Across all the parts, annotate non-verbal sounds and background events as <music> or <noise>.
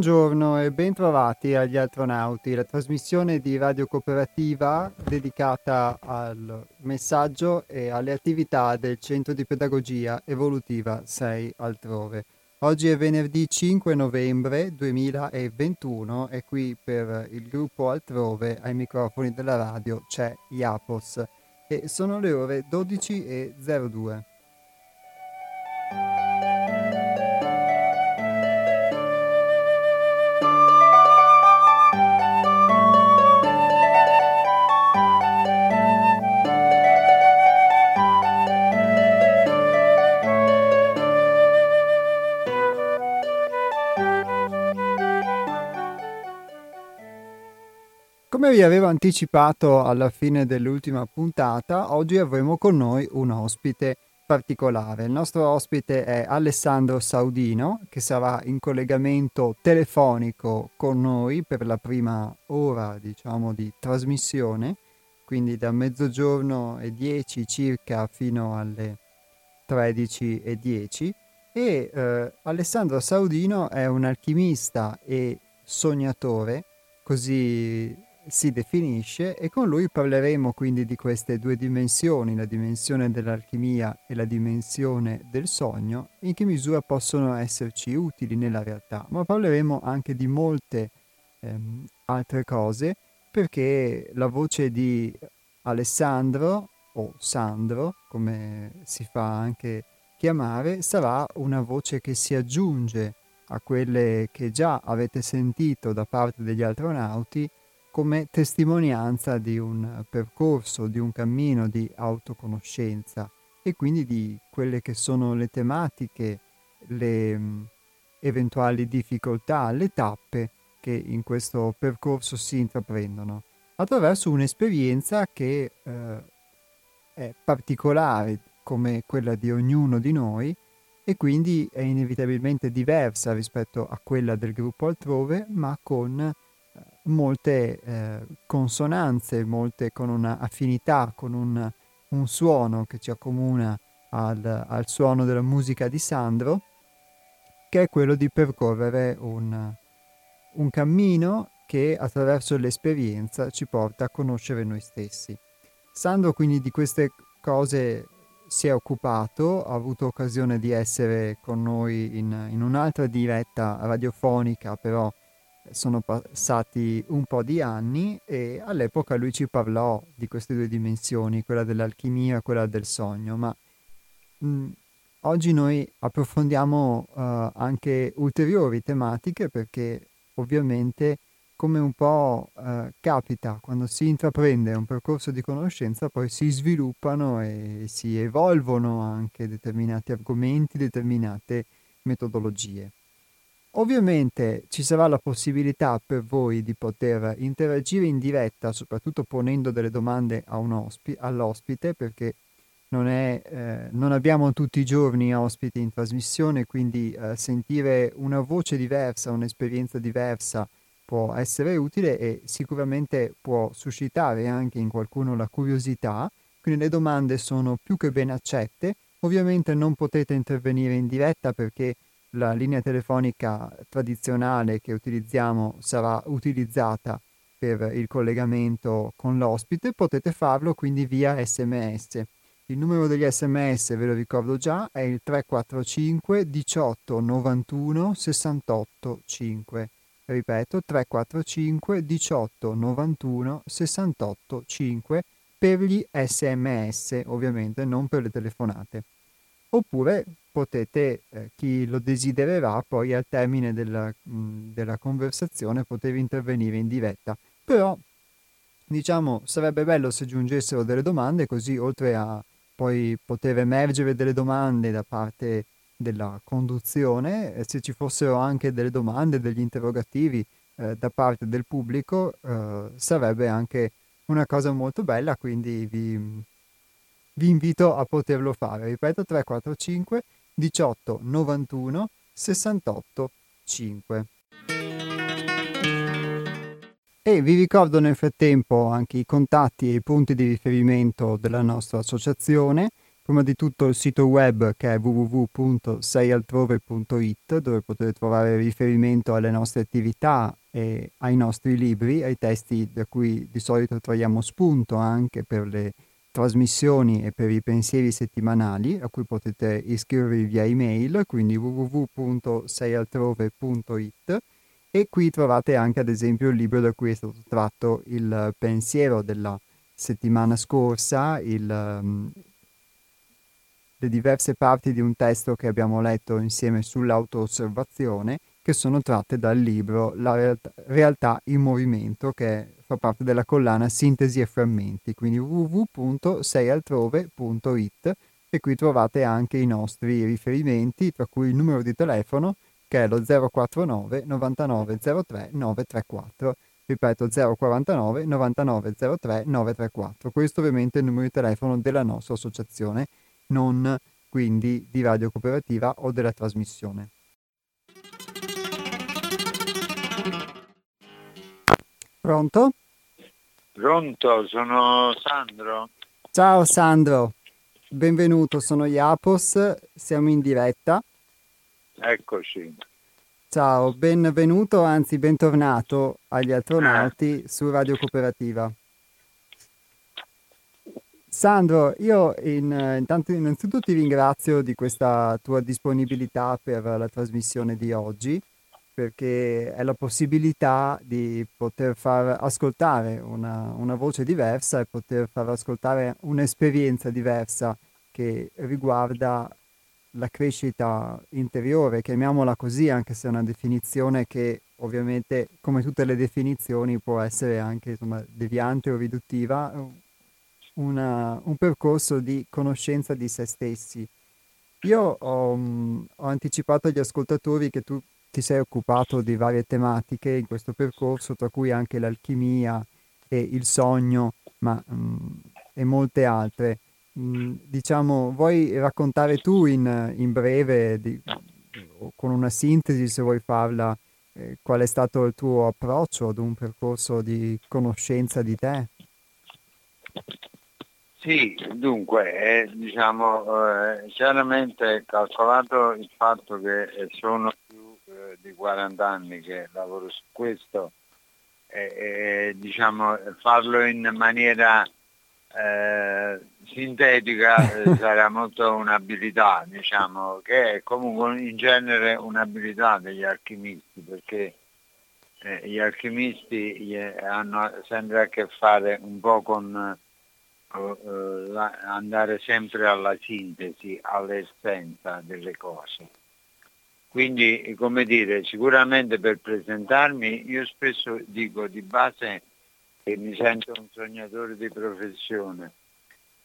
Buongiorno e bentrovati agli astronauti, la trasmissione di Radio Cooperativa dedicata al messaggio e alle attività del Centro di Pedagogia Evolutiva 6 altrove. Oggi è venerdì 5 novembre 2021 e qui per il gruppo altrove ai microfoni della radio c'è Iapos e sono le ore 12.02. Vi avevo anticipato alla fine dell'ultima puntata, oggi avremo con noi un ospite particolare. Il nostro ospite è Alessandro Saudino, che sarà in collegamento telefonico con noi per la prima ora, diciamo, di trasmissione, quindi da mezzogiorno e 10 circa fino alle 13 e 10. E eh, Alessandro Saudino è un alchimista e sognatore, così si definisce e con lui parleremo quindi di queste due dimensioni, la dimensione dell'alchimia e la dimensione del sogno, in che misura possono esserci utili nella realtà, ma parleremo anche di molte ehm, altre cose perché la voce di Alessandro o Sandro, come si fa anche chiamare, sarà una voce che si aggiunge a quelle che già avete sentito da parte degli astronauti come testimonianza di un percorso, di un cammino di autoconoscenza e quindi di quelle che sono le tematiche, le mh, eventuali difficoltà, le tappe che in questo percorso si intraprendono attraverso un'esperienza che eh, è particolare come quella di ognuno di noi e quindi è inevitabilmente diversa rispetto a quella del gruppo altrove, ma con molte eh, consonanze, molte con una affinità, con un, un suono che ci accomuna al, al, suono della musica di Sandro, che è quello di percorrere un, un cammino che attraverso l'esperienza ci porta a conoscere noi stessi. Sandro quindi di queste cose si è occupato, ha avuto occasione di essere con noi in, in un'altra diretta radiofonica, però sono passati un po' di anni e all'epoca lui ci parlò di queste due dimensioni, quella dell'alchimia e quella del sogno, ma mh, oggi noi approfondiamo uh, anche ulteriori tematiche perché ovviamente come un po' uh, capita quando si intraprende un percorso di conoscenza poi si sviluppano e si evolvono anche determinati argomenti, determinate metodologie. Ovviamente ci sarà la possibilità per voi di poter interagire in diretta, soprattutto ponendo delle domande ospi- all'ospite, perché non, è, eh, non, abbiamo tutti i giorni ospiti in trasmissione, quindi eh, sentire una voce diversa, un'esperienza diversa può essere utile e sicuramente può suscitare anche in qualcuno la curiosità. Quindi le domande sono più che ben accette. Ovviamente non potete intervenire in diretta perché la linea telefonica tradizionale che utilizziamo sarà utilizzata per il collegamento con l'ospite, potete farlo quindi via sms. Il numero degli sms, ve lo ricordo già, è il 345 18 91 68 5. Ripeto, 345 18 91 68 5 per gli sms, ovviamente non per le telefonate. Oppure potete, eh, chi lo desidererà, poi al termine della, mh, della conversazione poter intervenire in diretta. Però, diciamo, sarebbe bello se giungessero delle domande, così oltre a poi poter emergere delle domande da parte della conduzione, eh, se ci fossero anche delle domande, degli interrogativi eh, da parte del pubblico, eh, sarebbe anche una cosa molto bella, quindi vi, vi invito a poterlo fare. Ripeto 345 18 91 68 5. E vi ricordo nel frattempo anche i contatti e i punti di riferimento della nostra associazione. prima di tutto il sito web che è www.seialtrove.it dove potete trovare riferimento alle nostre attività e ai nostri libri, ai testi da cui di solito troviamo spunto anche per le trasmissioni e per i pensieri settimanali a cui potete iscrivervi via email, quindi www.seialtrove.it e qui trovate anche ad esempio il libro da cui è stato tratto il pensiero della settimana scorsa, il, um, le diverse parti di un testo che abbiamo letto insieme sull'auto-osservazione che sono tratte dal libro La realtà, in movimento che fa parte della collana Sintesi e frammenti, quindi www.seialtrove.it e qui trovate anche i nostri riferimenti, tra cui il numero di telefono che è lo 049 99 03 934. Ripeto 049 99 03 934. Questo ovviamente è il numero di telefono della nostra associazione, non quindi di Radio Cooperativa o della trasmissione. Pronto? Pronto, sono Sandro. Ciao Sandro, benvenuto, sono Iapos, siamo in diretta. Eccoci. Ciao, benvenuto, anzi bentornato agli astronauti su Radio Cooperativa. Sandro, io in, intanto innanzitutto ti ringrazio di questa tua disponibilità per la trasmissione di oggi, perché è la possibilità di poter far ascoltare una, una voce diversa e poter far ascoltare un'esperienza diversa che riguarda la crescita interiore, chiamiamola così, anche se è una definizione che ovviamente, come tutte le definizioni, può essere anche insomma, deviante o riduttiva, una, un percorso di conoscenza di se stessi. Io ho, ho anticipato agli ascoltatori che tu ti sei occupato di varie tematiche in questo percorso, tra cui anche l'alchimia e il sogno, ma, mh, e molte altre. Mm, diciamo, vuoi raccontare tu in, in breve, di, con una sintesi se vuoi farla, eh, qual è stato il tuo approccio ad un percorso di conoscenza di te? Sì, dunque, eh, diciamo, eh, chiaramente calcolato il fatto che sono di 40 anni che lavoro su questo, diciamo, farlo in maniera eh, sintetica <laughs> sarà molto un'abilità, diciamo, che è comunque in genere un'abilità degli alchimisti, perché eh, gli alchimisti hanno sempre a che fare un po' con eh, la, andare sempre alla sintesi, all'essenza delle cose. Quindi, come dire, sicuramente per presentarmi io spesso dico di base che mi sento un sognatore di professione,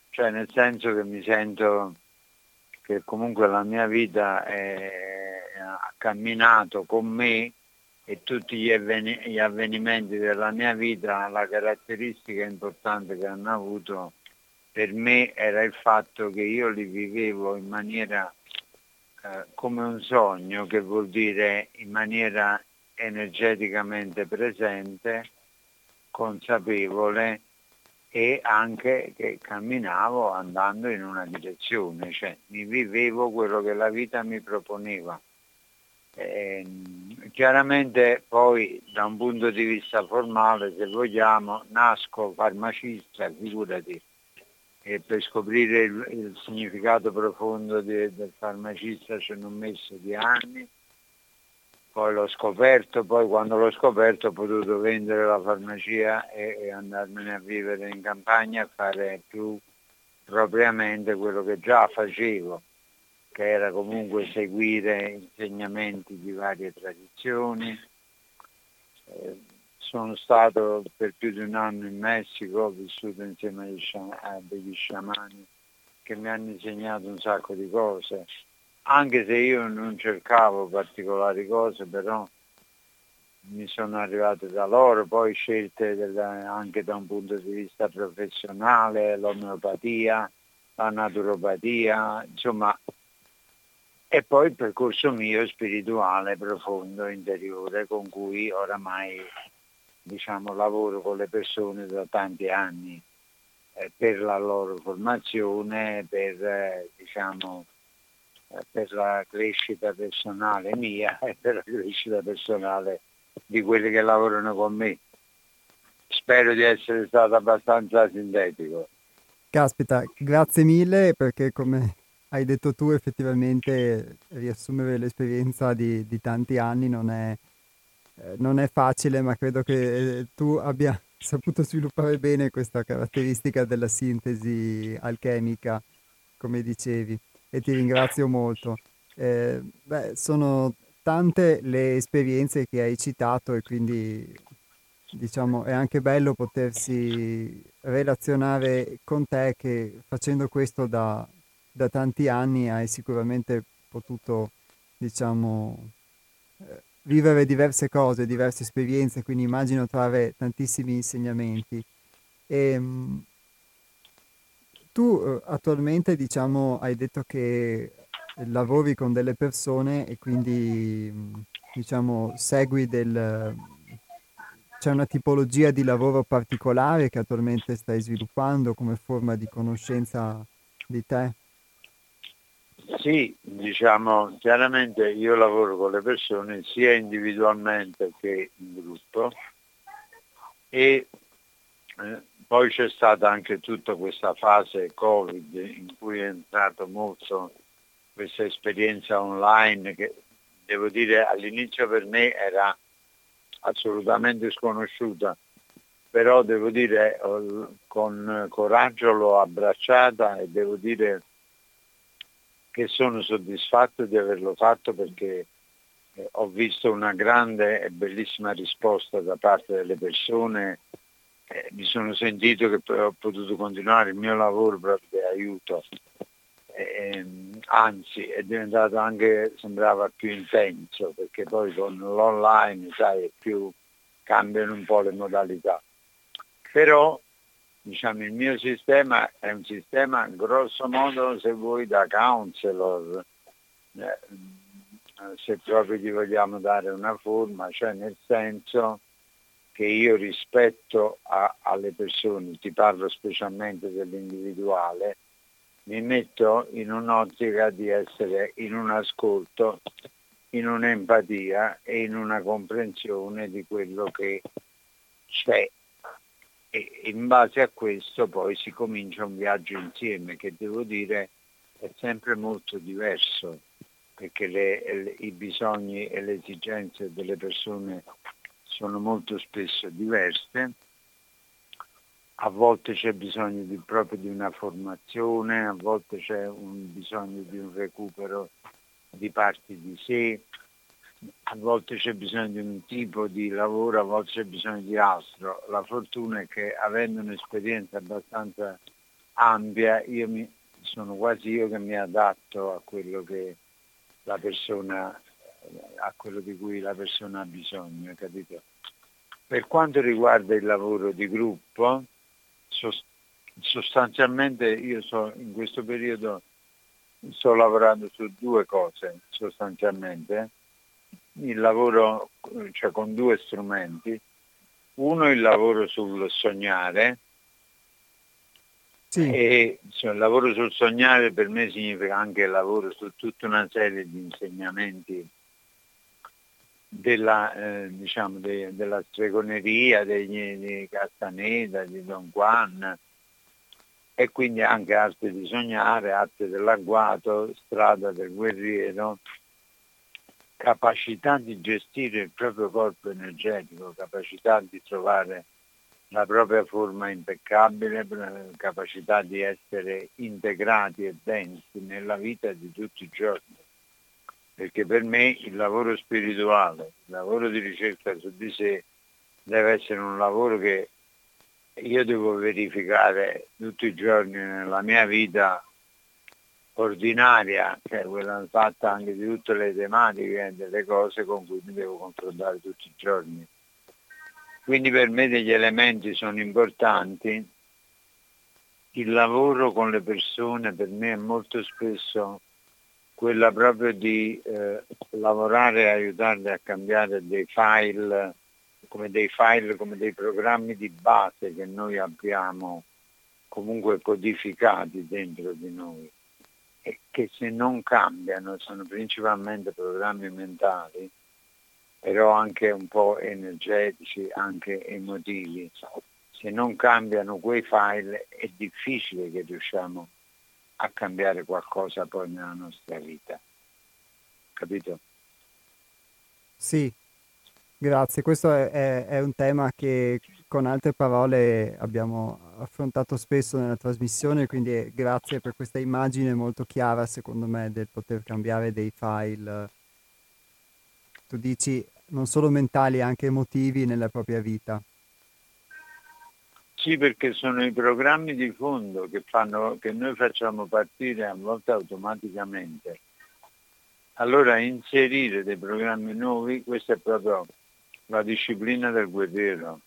cioè nel senso che mi sento che comunque la mia vita è, ha camminato con me e tutti gli, avven- gli, avvenimenti della mia vita, la caratteristica importante che hanno avuto per me era il fatto che io li vivevo in maniera eh, come un sogno, che vuol dire in maniera energeticamente presente consapevole e anche che camminavo andando in una direzione, cioè mi vivevo quello che la vita mi proponeva. E, ehm, chiaramente poi da un punto di vista formale, se vogliamo, nasco farmacista, figurati, e per scoprire il, il significato profondo de, del farmacista ci hanno messo di anni poi l'ho scoperto, poi quando l'ho scoperto ho potuto vendere la farmacia e, e andarmene a vivere in campagna a fare più propriamente quello che già facevo, che era comunque seguire insegnamenti di varie tradizioni. Eh, sono stato per più di un anno in Messico, ho vissuto insieme a degli sciamani che mi hanno insegnato un sacco di cose. Anche se io non cercavo particolari cose, però mi sono arrivate da loro, poi scelte della, anche da un punto di vista professionale, l'omeopatia, la naturopatia, insomma, e poi il percorso mio spirituale profondo, interiore, con cui oramai diciamo, lavoro con le persone da tanti anni. eh, per la loro formazione, per, eh, diciamo, eh, per la crescita personale mia <laughs> e per la crescita personale di quelli che lavorano con me. Spero di essere stato abbastanza sintetico. Caspita, grazie mille perché come hai detto tu effettivamente riassumere l'esperienza di, di tanti anni non è, non è, facile, ma credo che eh, tu abbia <laughs> saputo sviluppare bene questa caratteristica della sintesi alchemica, come dicevi e ti ringrazio molto. Eh, beh, sono tante le esperienze che hai citato e quindi diciamo è anche bello potersi relazionare con te che facendo questo da, da tanti anni hai sicuramente potuto diciamo eh, vivere diverse cose, diverse esperienze, quindi immagino trarre tantissimi insegnamenti. E, ehm, tu eh, attualmente, diciamo, hai detto che lavori con delle persone e quindi, diciamo, segui del... C'è una tipologia di lavoro particolare che attualmente stai sviluppando come forma di conoscenza di te? Sì, diciamo, chiaramente io lavoro con le persone sia individualmente che in gruppo e eh, poi c'è stata anche tutta questa fase Covid in cui è entrato molto questa esperienza online che devo dire all'inizio per me era assolutamente sconosciuta, però devo dire con coraggio l'ho abbracciata e devo dire che sono soddisfatto di averlo fatto perché eh, ho visto una grande e bellissima risposta da parte delle persone eh, mi sono sentito che ho potuto continuare il mio lavoro proprio di aiuto, eh, anzi è diventato anche, sembrava più intenso perché poi con l'online sai, più, cambiano un po' le modalità. Però diciamo, il mio sistema è un sistema grosso modo se vuoi da counselor, eh, se proprio gli vogliamo dare una forma, cioè nel senso che io rispetto a, alle persone, ti parlo specialmente dell'individuale, mi metto in un'ottica di essere in un ascolto, in un'empatia e in una comprensione di quello che c'è. E in base a questo poi si comincia un viaggio insieme che devo dire è sempre molto diverso perché le, le, i bisogni e le esigenze delle persone sono molto spesso diverse, a volte c'è bisogno di, proprio di una formazione, a volte c'è un bisogno di un recupero di parti di sé, a volte c'è bisogno di un tipo di lavoro, a volte c'è bisogno di altro. La fortuna è che avendo un'esperienza abbastanza ampia, io mi, sono quasi io che mi adatto a quello persona a quello di cui la persona ha bisogno, capito? Per quanto riguarda il lavoro di gruppo, sostanzialmente io so, in questo periodo sto lavorando su due cose, sostanzialmente. Il lavoro cioè con due strumenti. Uno il lavoro sul sognare, sì. E cioè, il lavoro sul sognare per me significa anche il lavoro su tutta una serie di insegnamenti della, eh, diciamo, de, della stregoneria degli, di Castaneda, di Don Juan e quindi anche arte di sognare, arte dell'agguato, strada del guerriero, capacità di gestire il proprio corpo energetico, capacità di trovare la propria forma impeccabile, capacità di essere integrati e densi nella vita di tutti i giorni. Perché per me il lavoro spirituale, il lavoro di ricerca su di sé deve essere un lavoro che io devo verificare tutti i giorni nella mia vita ordinaria, che è quella fatta anche di tutte le tematiche, delle cose con cui mi devo confrontare tutti i giorni. Quindi per me degli elementi sono importanti. Il lavoro con le persone per me è molto spesso quella proprio di eh, lavorare e aiutarli a cambiare dei file come dei file, come dei programmi di base che noi abbiamo comunque codificati dentro di noi e che se non cambiano sono principalmente programmi mentali, però anche un po' energetici, anche emotivi. Se non cambiano quei file è difficile che riusciamo a cambiare qualcosa poi nella nostra vita. Capito? Sì, grazie. Questo è, è, è un tema che con altre parole abbiamo affrontato spesso nella trasmissione, quindi grazie per questa immagine molto chiara, secondo me, del poter cambiare dei file, tu dici, non solo mentali, anche emotivi nella propria vita. Sì, perché sono i programmi di fondo che, fanno, che noi facciamo partire a volte automaticamente. Allora inserire dei programmi nuovi, questa è proprio la disciplina del guerriero.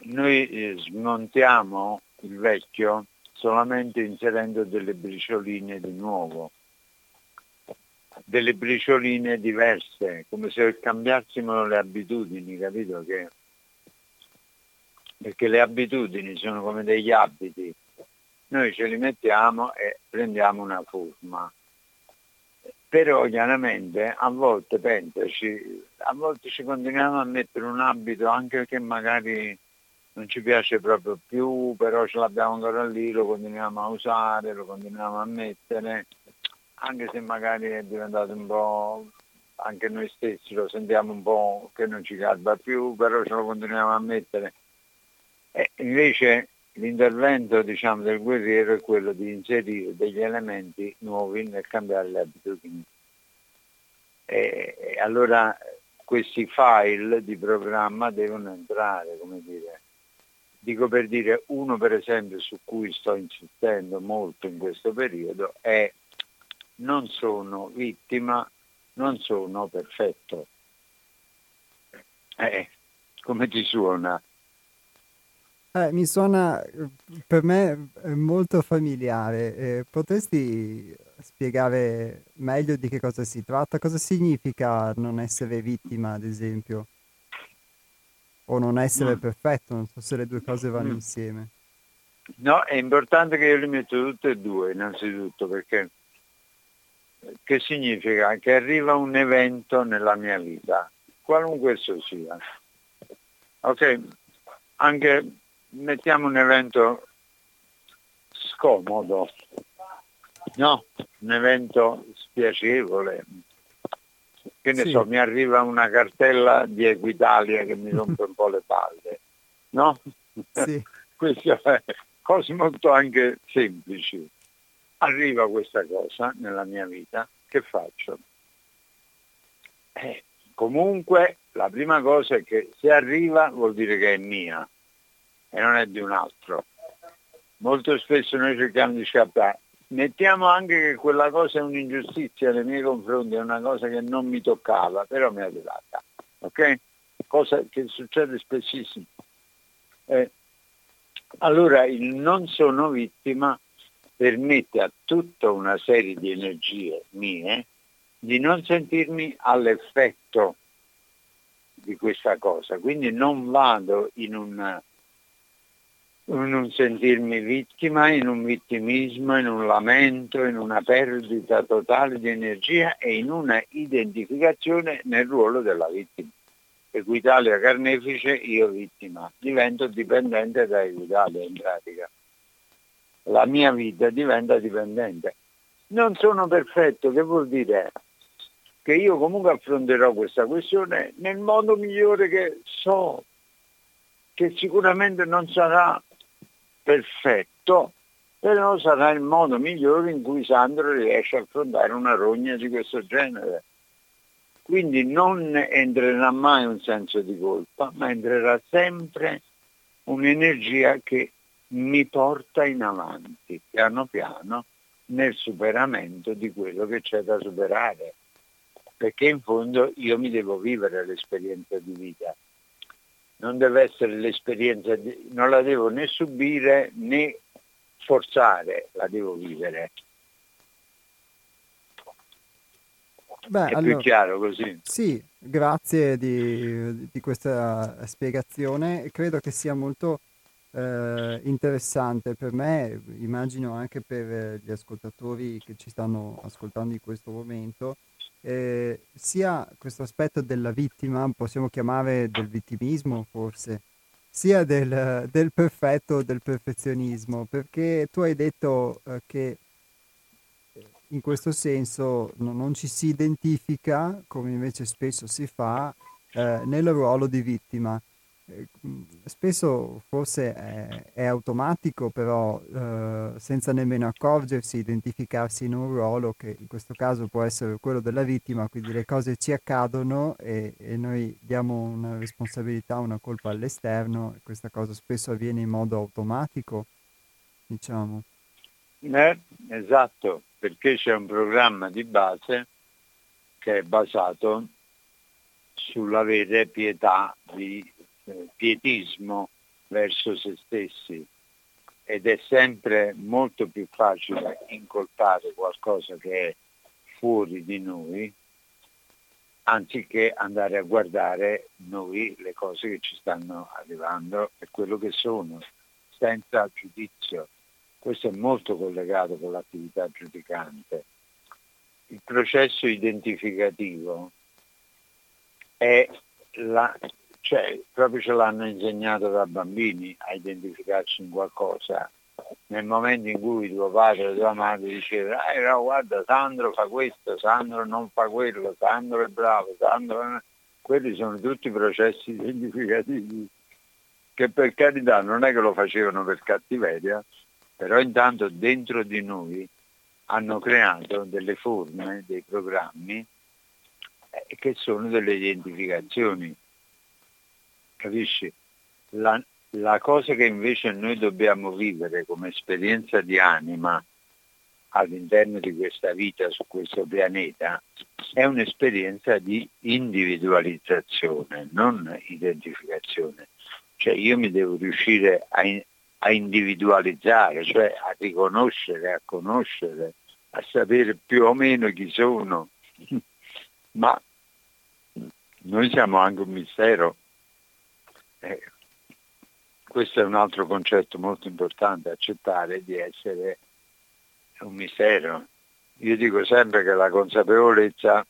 Noi eh, smontiamo il vecchio solamente inserendo delle bricioline di nuovo, delle bricioline diverse, come se cambiassimo le abitudini, capito? Che perché le abitudini sono come degli abiti, noi ce li mettiamo e prendiamo una forma. Però chiaramente a volte pensaci, a volte ci continuiamo a mettere un abito anche che magari non ci piace proprio più, però ce l'abbiamo ancora lì, lo continuiamo a usare, lo continuiamo a mettere, anche se magari è diventato un po', anche noi stessi lo sentiamo un po' che non ci calda più, però ce lo continuiamo a mettere e invece l'intervento diciamo, del guerriero è quello di inserire degli elementi nuovi nel cambiare le abitudini. E, e allora questi file di programma devono entrare, come dire. Dico per dire, uno per esempio su cui sto insistendo molto in questo periodo è non sono vittima, non sono perfetto. Eh, come ti suona? Eh, mi suona per me molto familiare. Eh, potresti spiegare meglio di che cosa si tratta? Cosa significa non essere vittima, ad esempio? O non essere mm. perfetto? Non so se le due cose vanno mm. insieme. No, è importante che io li metto tutte e due, innanzitutto, perché che significa? Che arriva un evento nella mia vita, qualunque esso sia. Ok? Anche mettiamo un evento scomodo, no? Un evento spiacevole. Che ne sì. so, mi arriva una cartella di Equitalia che mi rompe un po' le palle, no? Sì. <laughs> Queste cose molto anche semplici. Arriva questa cosa nella mia vita, che faccio? Eh, comunque la prima cosa è che se arriva vuol dire che è mia e non è di un altro. Molto spesso noi cerchiamo di scappare. Mettiamo anche che quella cosa è un'ingiustizia nei miei confronti, è una cosa che non mi toccava, però mi è arrivata. Ok? Cosa che succede spessissimo. Eh, allora il non sono vittima permette a tutta una serie di energie mie di non sentirmi all'effetto di questa cosa. Quindi non vado in un non sentirmi vittima, in un vittimismo, in un lamento, in una perdita totale di energia e in una identificazione nel ruolo della vittima. Equitalia carnefice, io vittima. Divento dipendente da Equitalia in pratica. La mia vita diventa dipendente. Non sono perfetto, che vuol dire? Che io comunque affronterò questa questione nel modo migliore che so, che sicuramente non sarà perfetto, però sarà il modo migliore in cui Sandro riesce a affrontare una rogna di questo genere. Quindi non entrerà mai un senso di colpa, ma entrerà sempre un'energia che mi porta in avanti, piano piano, nel superamento di quello che c'è da superare. Perché in fondo io mi devo vivere l'esperienza di vita non deve essere l'esperienza, di, non la devo né subire né forzare, la devo vivere. Beh, È allora, più chiaro così. Sì, grazie di, di, questa spiegazione. Credo che sia molto eh, interessante per me, immagino anche per gli ascoltatori che ci stanno ascoltando in questo momento, eh, sia questo aspetto della vittima, possiamo chiamare del vittimismo forse, sia del, del perfetto, del perfezionismo, perché tu hai detto eh, che in questo senso no, non ci si identifica, come invece spesso si fa, eh, nel ruolo di vittima. Eh, spesso forse è, è automatico, però eh, senza nemmeno accorgersi, identificarsi in un ruolo che in questo caso può essere quello della vittima, quindi le cose ci accadono e, e noi diamo una responsabilità, una colpa all'esterno e questa cosa spesso avviene in modo automatico, diciamo. Eh, esatto, perché c'è un programma di base che è basato sull'avere pietà di pietismo verso se stessi ed è sempre molto più facile incolpare qualcosa che è fuori di noi anziché andare a guardare noi le cose che ci stanno arrivando e quello che sono, senza giudizio. Questo è molto collegato con l'attività giudicante. Il processo identificativo è la cioè, proprio ce l'hanno insegnato da bambini a identificarci in qualcosa. Nel momento in cui tuo padre o tua madre diceva, eh, no, guarda, Sandro fa questo, Sandro non fa quello, Sandro è bravo, Sandro... Quelli sono tutti processi identificativi che per carità non è che lo facevano per cattiveria, però intanto dentro di noi hanno creato delle forme, dei programmi eh, che sono delle identificazioni capisci? La, la cosa che invece noi dobbiamo vivere come esperienza di anima all'interno di questa vita su questo pianeta è un'esperienza di individualizzazione, non identificazione. Cioè io mi devo riuscire a, a individualizzare, cioè a riconoscere, a conoscere, a sapere più o meno chi sono. <laughs> Ma noi siamo anche un mistero eh, questo è un altro concetto molto importante, accettare di essere un mistero. Io dico sempre che la consapevolezza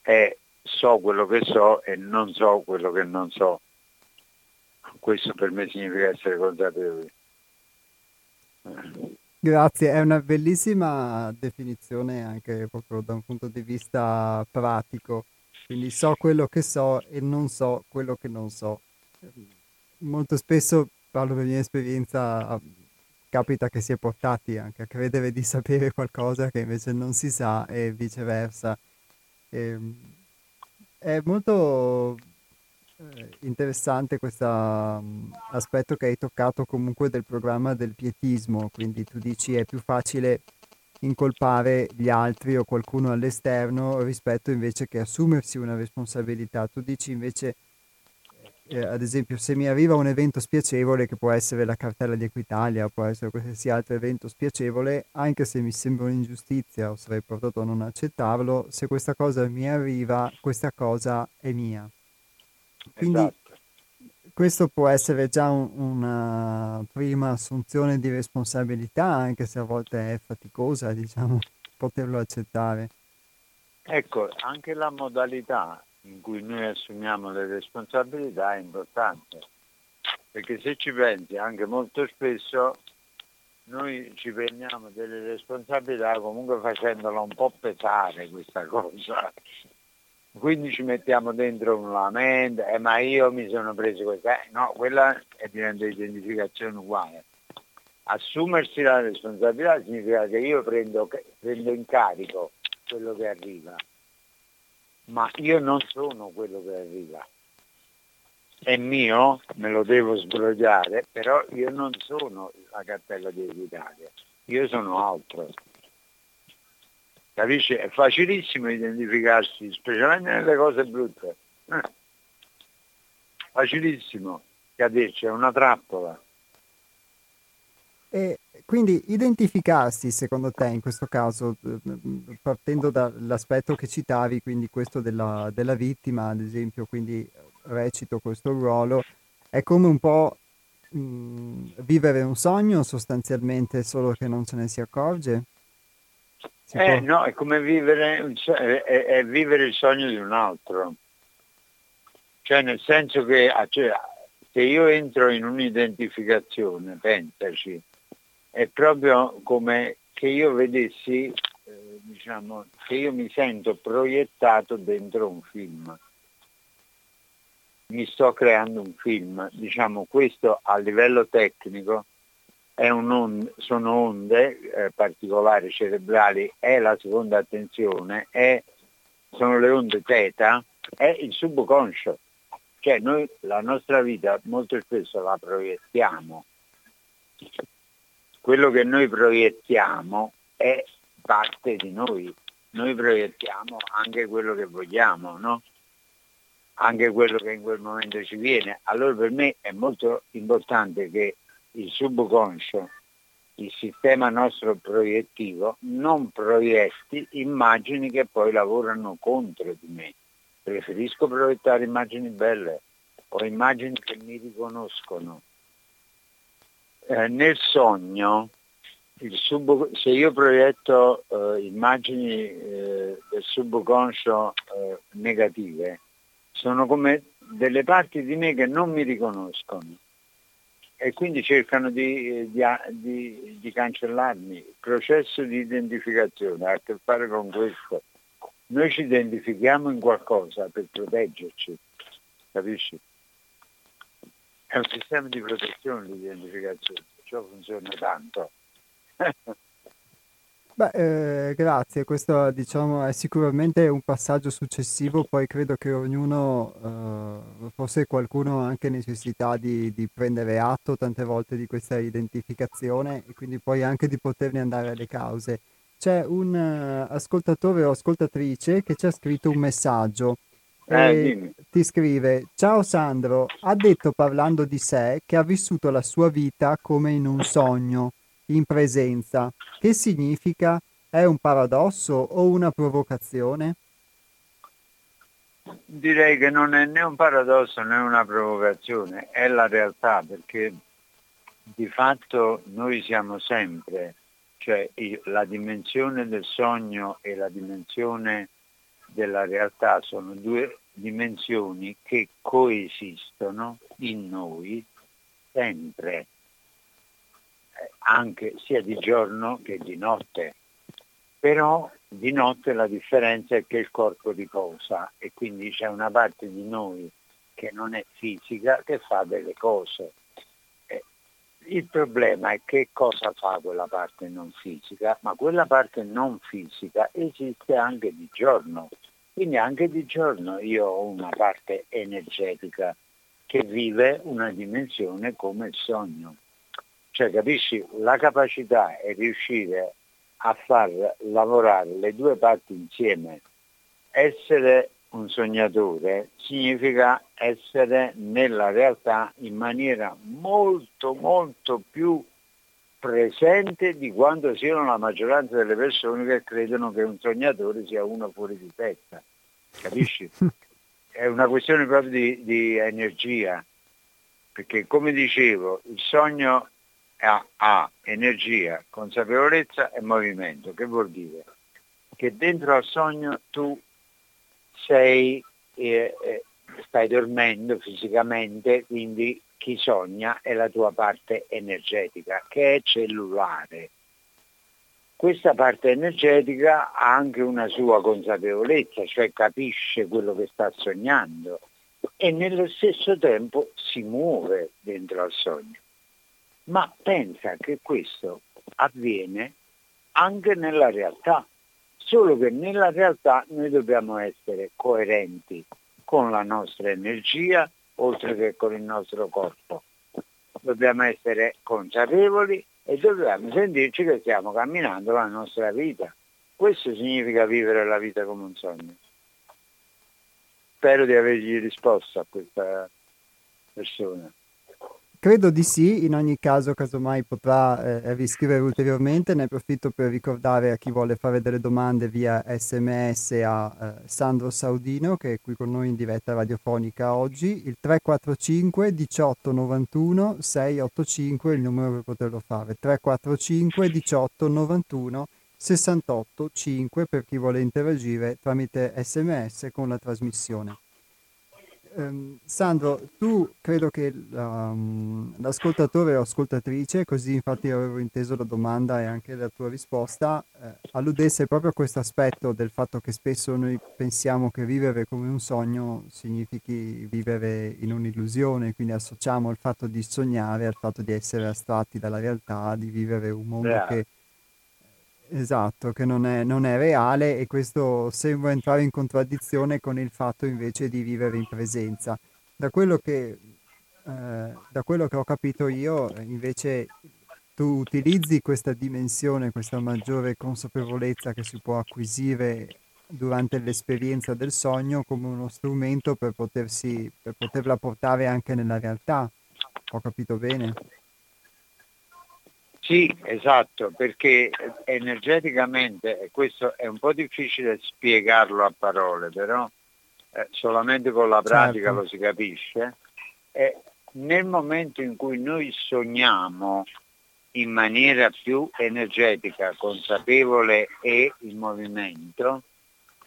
è so quello che so e non so quello che non so. Questo per me significa essere consapevoli. Grazie, è una bellissima definizione anche proprio da un punto di vista pratico. Quindi so quello che so e non so quello che non so molto spesso, parlo per mia esperienza, capita che si è portati anche a credere di sapere qualcosa che invece non si sa e viceversa. E, ehm, è molto eh, interessante questo um, aspetto che hai toccato comunque del programma del pietismo, quindi tu dici è più facile incolpare gli altri o qualcuno all'esterno rispetto invece che assumersi una responsabilità. Tu dici invece eh, ad esempio se mi arriva un evento spiacevole che può essere la cartella di Equitalia può essere qualsiasi altro evento spiacevole, anche se mi sembra un'ingiustizia o sarei portato a non accettarlo, se questa cosa mi arriva, questa cosa è mia. Quindi esatto. questo può essere già un, una prima assunzione di responsabilità, anche se a volte è faticosa, <laughs> diciamo, poterlo accettare. Ecco, anche la modalità in cui noi assumiamo le responsabilità è importante, perché se ci pensi anche molto spesso noi ci prendiamo delle responsabilità comunque facendola un po' pesare questa <laughs> cosa. Quindi ci mettiamo dentro un lamento, eh, ma io mi sono preso questa, eh, no, quella è diventa identificazione uguale. Assumersi la responsabilità significa che io prendo, prendo in carico quello che arriva ma io non sono quello che arriva. È mio, me lo devo sbrogliare, però io non sono la cartella di Equitalia, io sono altro. Capisci? È facilissimo identificarsi, specialmente nelle cose brutte. Eh. Facilissimo caderci, è una trappola. E quindi identificarsi, secondo te, in questo caso, eh, partendo dall'aspetto che citavi, quindi questo della, della vittima, ad esempio, quindi recito questo ruolo, è come un po' mh, mm, vivere un sogno sostanzialmente solo che non se ne si accorge? Si eh, può... No, è come vivere, è, è vivere il sogno di un altro. Cioè nel senso che ah, cioè, se io entro in un'identificazione, pensaci, è proprio come che io vedessi, eh, diciamo, che io mi sento proiettato dentro un film. Mi sto creando un film, diciamo, questo a livello tecnico on- sono onde eh, particolari cerebrali, è la seconda attenzione, è, sono le onde teta, è il subconscio. Cioè noi la nostra vita molto spesso la proiettiamo. Quello che noi proiettiamo è parte di noi. Noi proiettiamo anche quello che vogliamo, no? Anche quello che in quel momento ci viene. Allora per me è molto importante che il subconscio, il sistema nostro proiettivo, non proietti immagini che poi lavorano contro di me preferisco proiettare immagini belle o immagini che mi riconoscono. Eh, nel sogno, sub, se io proietto eh, immagini eh, del subconscio eh, negative, sono come delle parti di me che non mi riconoscono e quindi cercano di, di, di, di cancellarmi. Il processo di identificazione ha a che fare con questo noi ci identifichiamo in qualcosa per proteggerci, capisci? È un sistema di protezione l'identificazione, ciò funziona tanto. <laughs> Beh, eh, grazie, questo diciamo, è sicuramente un passaggio successivo, poi credo che ognuno, eh, forse qualcuno ha anche necessità di, di, prendere atto tante volte di questa identificazione e quindi poi anche di poterne andare alle cause c'è un uh, ascoltatore o ascoltatrice che ci ha scritto un messaggio. Eh, ti scrive: Ciao Sandro, ha detto parlando di sé che ha vissuto la sua vita come in un sogno, in presenza. Che significa? È un paradosso o una provocazione? Direi che non è né un paradosso né una provocazione, è la realtà perché di fatto noi siamo sempre cioè la dimensione del sogno e la dimensione della realtà sono due dimensioni che coesistono in noi sempre, eh, anche sia di giorno che di notte. Però di notte la differenza è che il corpo riposa e quindi c'è una parte di noi che non è fisica che fa delle cose il problema è che cosa fa quella parte non fisica, ma quella parte non fisica esiste anche di giorno. Quindi anche di giorno io ho una parte energetica che vive una dimensione come il sogno. Cioè, capisci, la capacità è riuscire a far lavorare le due parti insieme, essere un sognatore significa essere nella realtà in maniera molto molto più presente di quanto siano la maggioranza delle persone che credono che un sognatore sia uno fuori di testa. Capisci? <laughs> È una questione proprio di, di energia, perché come dicevo, il sogno ha, ha energia, consapevolezza e movimento. Che vuol dire? Che dentro al sogno tu sei, eh, eh, stai dormendo fisicamente, quindi chi sogna è la tua parte energetica, che è cellulare. Questa parte energetica ha anche una sua consapevolezza, cioè capisce quello che sta sognando e nello stesso tempo si muove dentro al sogno. Ma pensa che questo avviene anche nella realtà solo che nella realtà noi dobbiamo essere coerenti con la nostra energia oltre che con il nostro corpo. Dobbiamo essere consapevoli e dobbiamo sentirci che stiamo camminando la nostra vita. Questo significa vivere la vita come un sogno. Spero di avergli risposto a questa persona. Credo di sì, in ogni caso casomai potrà eh, riscrivere ulteriormente, ne approfitto per ricordare a chi vuole fare delle domande via sms a eh, Sandro Saudino che è qui con noi in diretta radiofonica oggi, il 345 18 91 685 è il numero per poterlo fare, 345 18 91 68 5 per chi vuole interagire tramite sms con la trasmissione. Um, Sandro, tu credo che um, l'ascoltatore o ascoltatrice, così infatti avevo inteso la domanda e anche la tua risposta, eh, alludesse proprio a questo aspetto del fatto che spesso noi pensiamo che vivere come un sogno significhi vivere in un'illusione, quindi associamo il fatto di sognare al fatto di essere astratti dalla realtà, di vivere un mondo yeah. che Esatto, che non è, non è reale e questo sembra entrare in contraddizione con il fatto invece di vivere in presenza. Da quello che, eh, da quello che ho capito io, invece tu utilizzi questa dimensione, questa maggiore consapevolezza che si può acquisire durante l'esperienza del sogno come uno strumento per, potersi, per poterla portare anche nella realtà. Ho capito bene? Sì, esatto, perché energeticamente, e questo è un po' difficile spiegarlo a parole, però eh, solamente con la pratica certo. lo si capisce, eh, nel momento in cui noi sogniamo in maniera più energetica, consapevole e in movimento,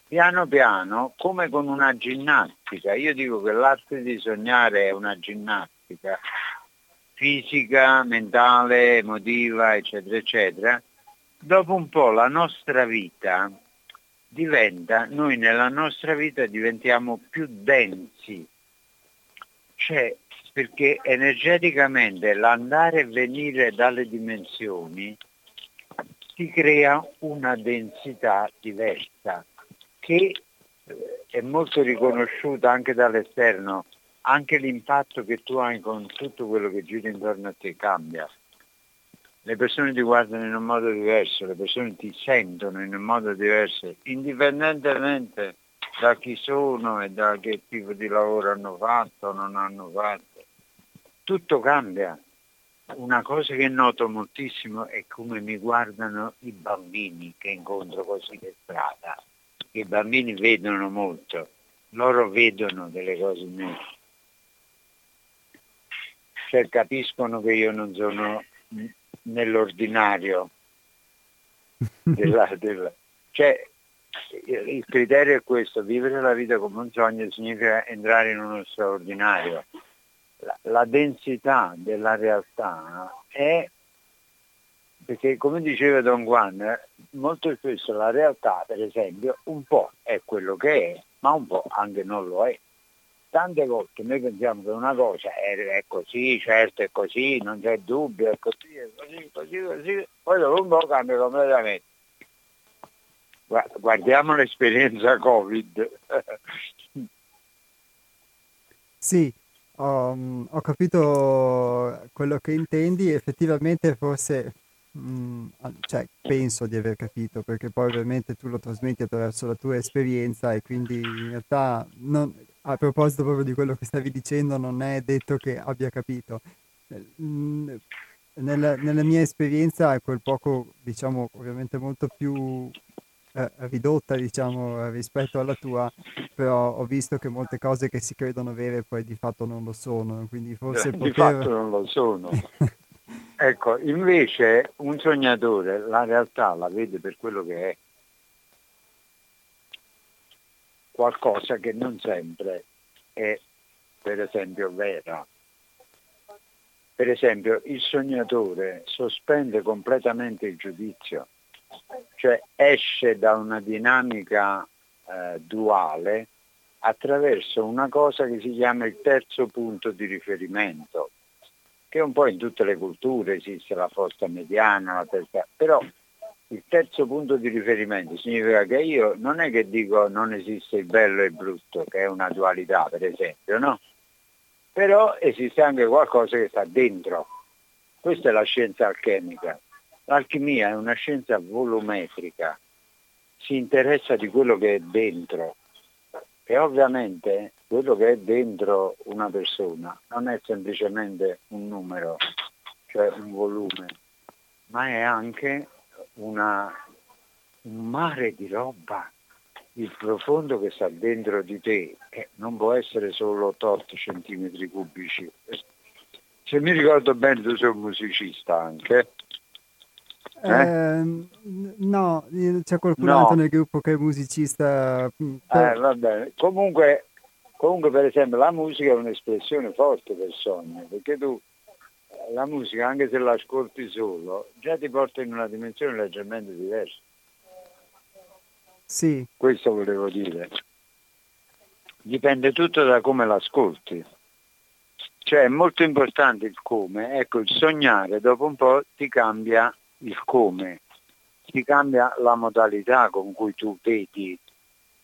piano piano, come con una ginnastica, io dico che l'arte di sognare è una ginnastica, fisica, mentale, emotiva, eccetera, eccetera, dopo un po' la nostra vita diventa, noi nella nostra vita diventiamo più densi, cioè perché energeticamente l'andare e venire dalle dimensioni si crea una densità diversa che eh, è molto riconosciuta anche dall'esterno anche l'impatto che tu hai con tutto quello che gira intorno a te cambia. Le persone ti guardano in un modo diverso, le persone ti sentono in un modo diverso, indipendentemente da chi sono e da che tipo di lavoro hanno fatto o non hanno fatto. Tutto cambia. Una cosa che noto moltissimo è come mi guardano i bambini che incontro così per strada. I bambini vedono molto, loro vedono delle cose me cioè capiscono che io non sono nell'ordinario. Della, <laughs> della, cioè, il criterio è questo, vivere la vita come un sogno significa entrare in uno straordinario. La, la densità della realtà è, perché come diceva Don Juan, molto spesso la realtà, per esempio, un po' è quello che è, ma un po' anche non lo è tante volte noi pensiamo che una cosa è, è, così, certo è così, non c'è dubbio, è così, è così, così, così, poi dopo un po' cambia completamente. Guardiamo l'esperienza Covid. <laughs> sì, ho, ho, capito quello che intendi, effettivamente forse, mh, mm, cioè, penso di aver capito, perché poi ovviamente tu lo trasmetti attraverso la tua esperienza e quindi in realtà non, a proposito proprio di quello che stavi dicendo, non è detto che abbia capito. Mm, nella, nella mia esperienza quel poco, diciamo, ovviamente molto più eh, ridotta, diciamo, rispetto alla tua, però ho visto che molte cose che si credono vere poi di fatto non lo sono, quindi forse di poter... fatto non lo sono. <laughs> ecco, invece un sognatore la realtà la vede per quello che è qualcosa che non sempre è per esempio vera. Per esempio il sognatore sospende completamente il giudizio, cioè esce da una dinamica eh, duale attraverso una cosa che si chiama il terzo punto di riferimento, che un po' in tutte le culture esiste la fossa mediana, la terza, però il terzo punto di riferimento significa che io non è che dico non esiste il bello e il brutto, che è una dualità per esempio, no? Però esiste anche qualcosa che sta dentro. Questa è la scienza alchemica. L'alchimia è una scienza volumetrica, si interessa di quello che è dentro. E ovviamente quello che è dentro una persona non è semplicemente un numero, cioè un volume, ma è anche una, un mare di roba. Il profondo che sta dentro di te eh, non può essere solo 8 centimetri cubici. Se mi ricordo bene tu sei un musicista anche. Eh? Eh, no, c'è qualcun no. altro nel gruppo che è musicista. Mm, per... Eh. Comunque, comunque, per esempio, la musica è un'espressione forte del sogno, perché tu la musica, anche se l'ascolti solo, già ti porta in una dimensione leggermente diversa. Sì. Questo volevo dire. Dipende tutto da come l'ascolti. Cioè è molto importante il come. Ecco, il sognare dopo un po' ti cambia il come, ti cambia la modalità con cui tu vedi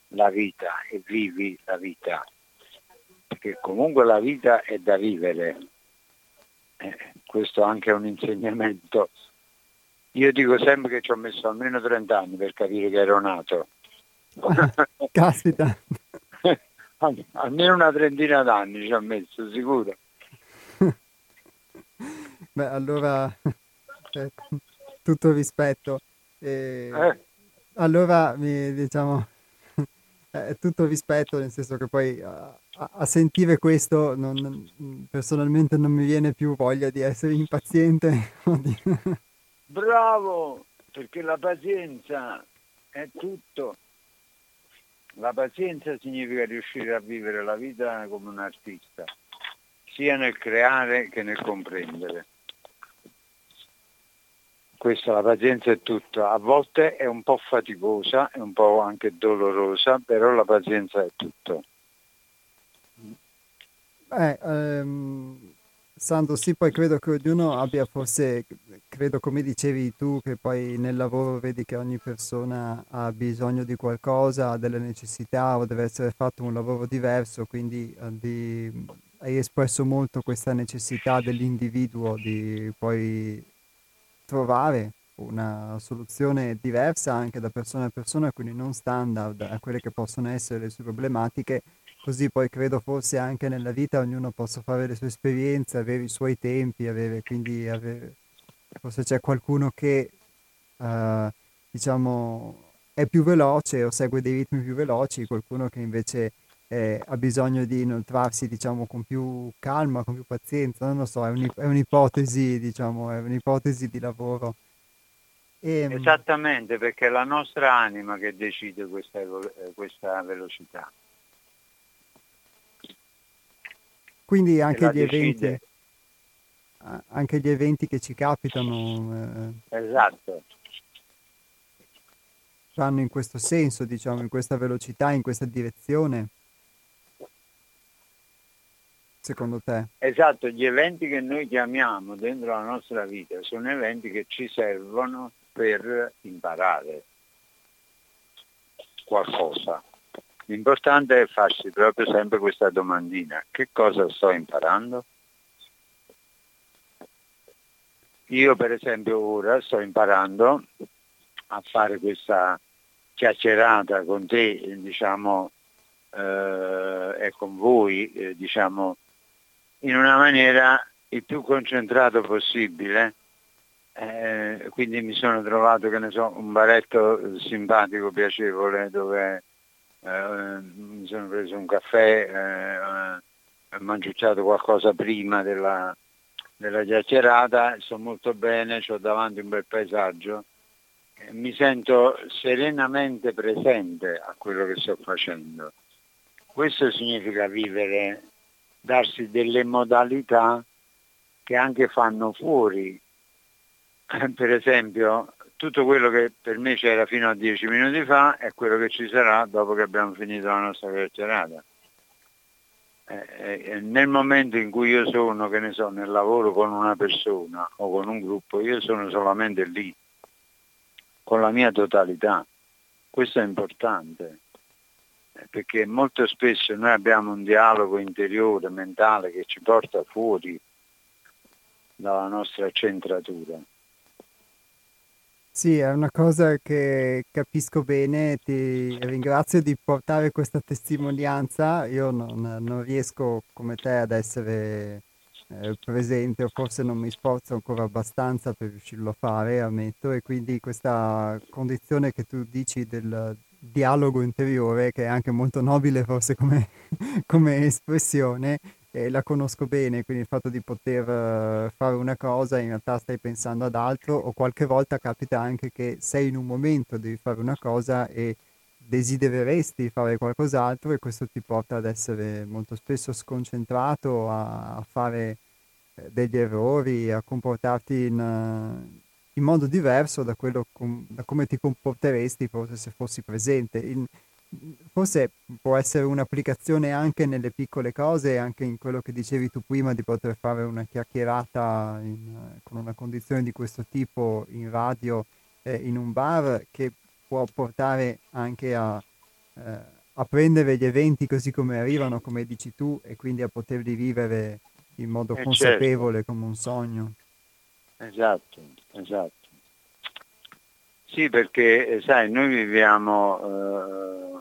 la vita e vivi la vita. Perché comunque la vita è da vivere, eh, questo anche è un insegnamento. Io dico sempre che ci ho messo almeno 30 anni per capire che ero nato. <laughs> Caspita. <laughs> almeno una trentina d'anni ci ho messo, sicuro. <laughs> Beh, allora eh, tutto rispetto. E, eh. Allora, mi, diciamo, eh, tutto rispetto, nel senso che poi a, a sentire questo non, personalmente non mi viene più voglia di essere impaziente. <laughs> Bravo, perché la pazienza è tutto. La pazienza significa riuscire a vivere la vita come un artista, sia nel creare che nel comprendere. Questa, la pazienza è tutto. A volte è un po' faticosa, è un po' anche dolorosa, però la pazienza è tutto. Eh, ehm, Sandro, sì, poi credo che ognuno abbia forse, credo come dicevi tu, che poi nel lavoro vedi che ogni persona ha bisogno di qualcosa, ha delle necessità o deve essere fatto un lavoro diverso, quindi eh, di, hai espresso molto questa necessità dell'individuo di poi trovare una soluzione diversa anche da persona a persona, quindi non standard a quelle che possono essere le sue problematiche Così poi credo forse anche nella vita ognuno possa fare le sue esperienze, avere i suoi tempi, avere, quindi avere, forse c'è qualcuno che uh, diciamo è più veloce o segue dei ritmi più veloci, qualcuno che invece eh, ha bisogno di inoltrarsi diciamo con più calma, con più pazienza, non lo so, è, un'ip- è un'ipotesi, diciamo, è un'ipotesi di lavoro. E, ehm, Esattamente, perché è la nostra anima che decide questa, questa velocità. Quindi anche gli, eventi, anche gli eventi che ci capitano eh, esatto. vanno in questo senso, diciamo, in questa velocità, in questa direzione. Secondo te? Esatto, gli eventi che noi chiamiamo dentro la nostra vita sono eventi che ci servono per imparare qualcosa. L'importante è farsi proprio sempre questa domandina, che cosa sto imparando? Io per esempio ora sto imparando a fare questa chiacchierata con te, diciamo, eh, e con voi, eh, diciamo, in una maniera il più concentrato possibile. Eh, quindi mi sono trovato, che ne so, un baretto simpatico, piacevole, dove eh, mi sono preso un caffè, eh, ho mangiucciato qualcosa prima della, della chiacchierata, sto molto bene, ho davanti un bel paesaggio, mi sento serenamente presente a quello che sto facendo. Questo significa vivere, darsi delle modalità che anche fanno fuori. <laughs> Per esempio, tutto quello che per me c'era fino a dieci minuti fa è quello che ci sarà dopo che abbiamo finito la nostra chiacchierata. Eh, eh, nel momento in cui io sono, che ne so, nel lavoro con una persona o con un gruppo, io sono solamente lì, con la mia totalità. Questo è importante, eh, perché molto spesso noi abbiamo un dialogo interiore, mentale, che ci porta fuori dalla nostra centratura Sì, è una cosa che capisco bene, ti ringrazio di portare questa testimonianza. Io non, non riesco come te ad essere eh, presente o forse non mi sforzo ancora abbastanza per riuscirlo a fare, ammetto, e quindi questa condizione che tu dici del dialogo interiore, che è anche molto nobile forse come, <laughs> come espressione, e la conosco bene, quindi il fatto di poter uh, fare una cosa in realtà stai pensando ad altro o qualche volta capita anche che sei in un momento, devi fare una cosa e desidereresti fare qualcos'altro e questo ti porta ad essere molto spesso sconcentrato, a, a fare eh, degli errori, a comportarti in, uh, in modo diverso da, com- da come ti comporteresti forse se fossi presente. In, forse può essere un'applicazione anche nelle piccole cose, anche in quello che dicevi tu prima di poter fare una chiacchierata in, con una condizione di questo tipo in radio eh, in un bar che può portare anche a, eh, a, prendere gli eventi così come arrivano, come dici tu, e quindi a poterli vivere in modo eh consapevole certo. come un sogno. Esatto, esatto. Sì, perché eh, sai, noi viviamo eh,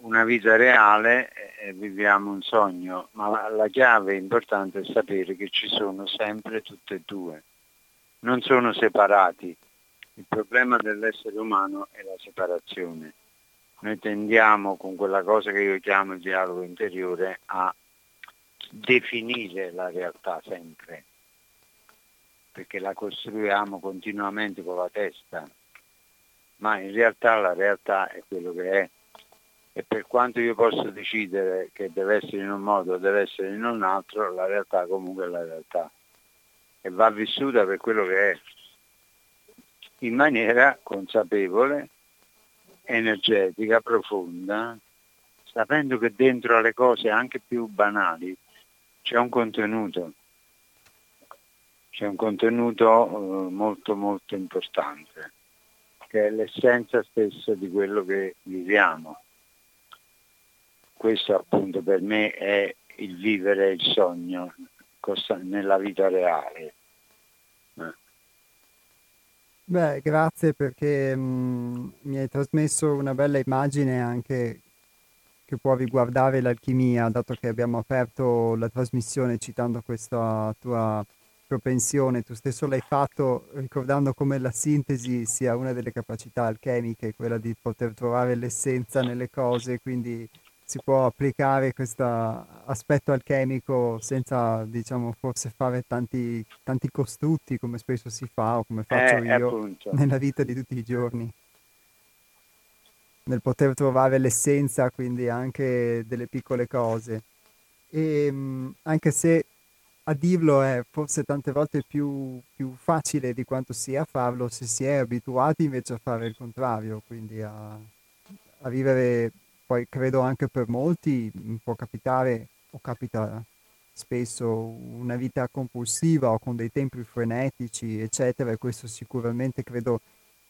una vita reale e viviamo un sogno, ma la, la chiave importante è sapere che ci sono sempre tutte e due, non sono separati. Il problema dell'essere umano è la separazione. Noi tendiamo con quella cosa che io chiamo il dialogo interiore a definire la realtà sempre perché la costruiamo continuamente con la testa, ma in realtà la realtà è quello che è. E per quanto io possa decidere che deve essere in un modo o deve essere in un altro, la realtà comunque è la realtà. E va vissuta per quello che è, in maniera consapevole, energetica, profonda, sapendo che dentro alle cose anche più banali c'è un contenuto c'è un contenuto eh, molto molto importante, che è l'essenza stessa di quello che viviamo. Questo appunto per me è il vivere il sogno nella vita reale. Eh. Beh, grazie perché mh, mm, mi hai trasmesso una bella immagine anche che può riguardare l'alchimia, dato che abbiamo aperto la trasmissione citando questa tua propensione, tu stesso l'hai fatto ricordando come la sintesi sia una delle capacità alchemiche, quella di poter trovare l'essenza nelle cose, quindi si può applicare questo aspetto alchemico senza, diciamo, forse fare tanti, tanti costrutti come spesso si fa o come faccio eh, io appunto. nella vita di tutti i giorni. Nel poter trovare l'essenza quindi anche delle piccole cose. E anche se a dirlo è forse tante volte più, più, facile di quanto sia farlo se si è abituati invece a fare il contrario, quindi a, a vivere, poi credo anche per molti può capitare o capita spesso una vita compulsiva o con dei tempi frenetici, eccetera, e questo sicuramente credo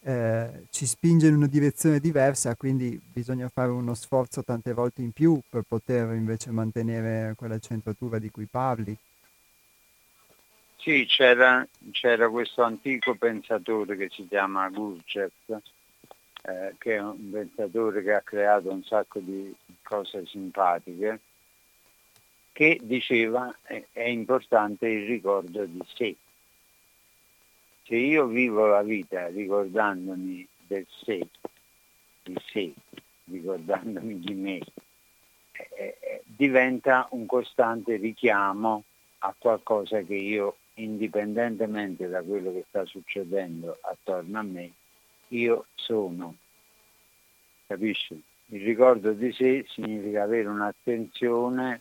eh, ci spinge in una direzione diversa, quindi bisogna fare uno sforzo tante volte in più per poter invece mantenere quella centratura di cui parli. Sì, c'era, c'era, questo antico pensatore che si chiama Gurdjieff, eh, che è un pensatore che ha creato un sacco di cose simpatiche, che diceva è, è importante il ricordo di sé. Se io vivo la vita ricordandomi del sé, di sé, ricordandomi di me, eh, eh, diventa un costante richiamo a qualcosa che io indipendentemente da quello che sta succedendo attorno a me, io sono. Capisci? Il ricordo di sé significa avere un'attenzione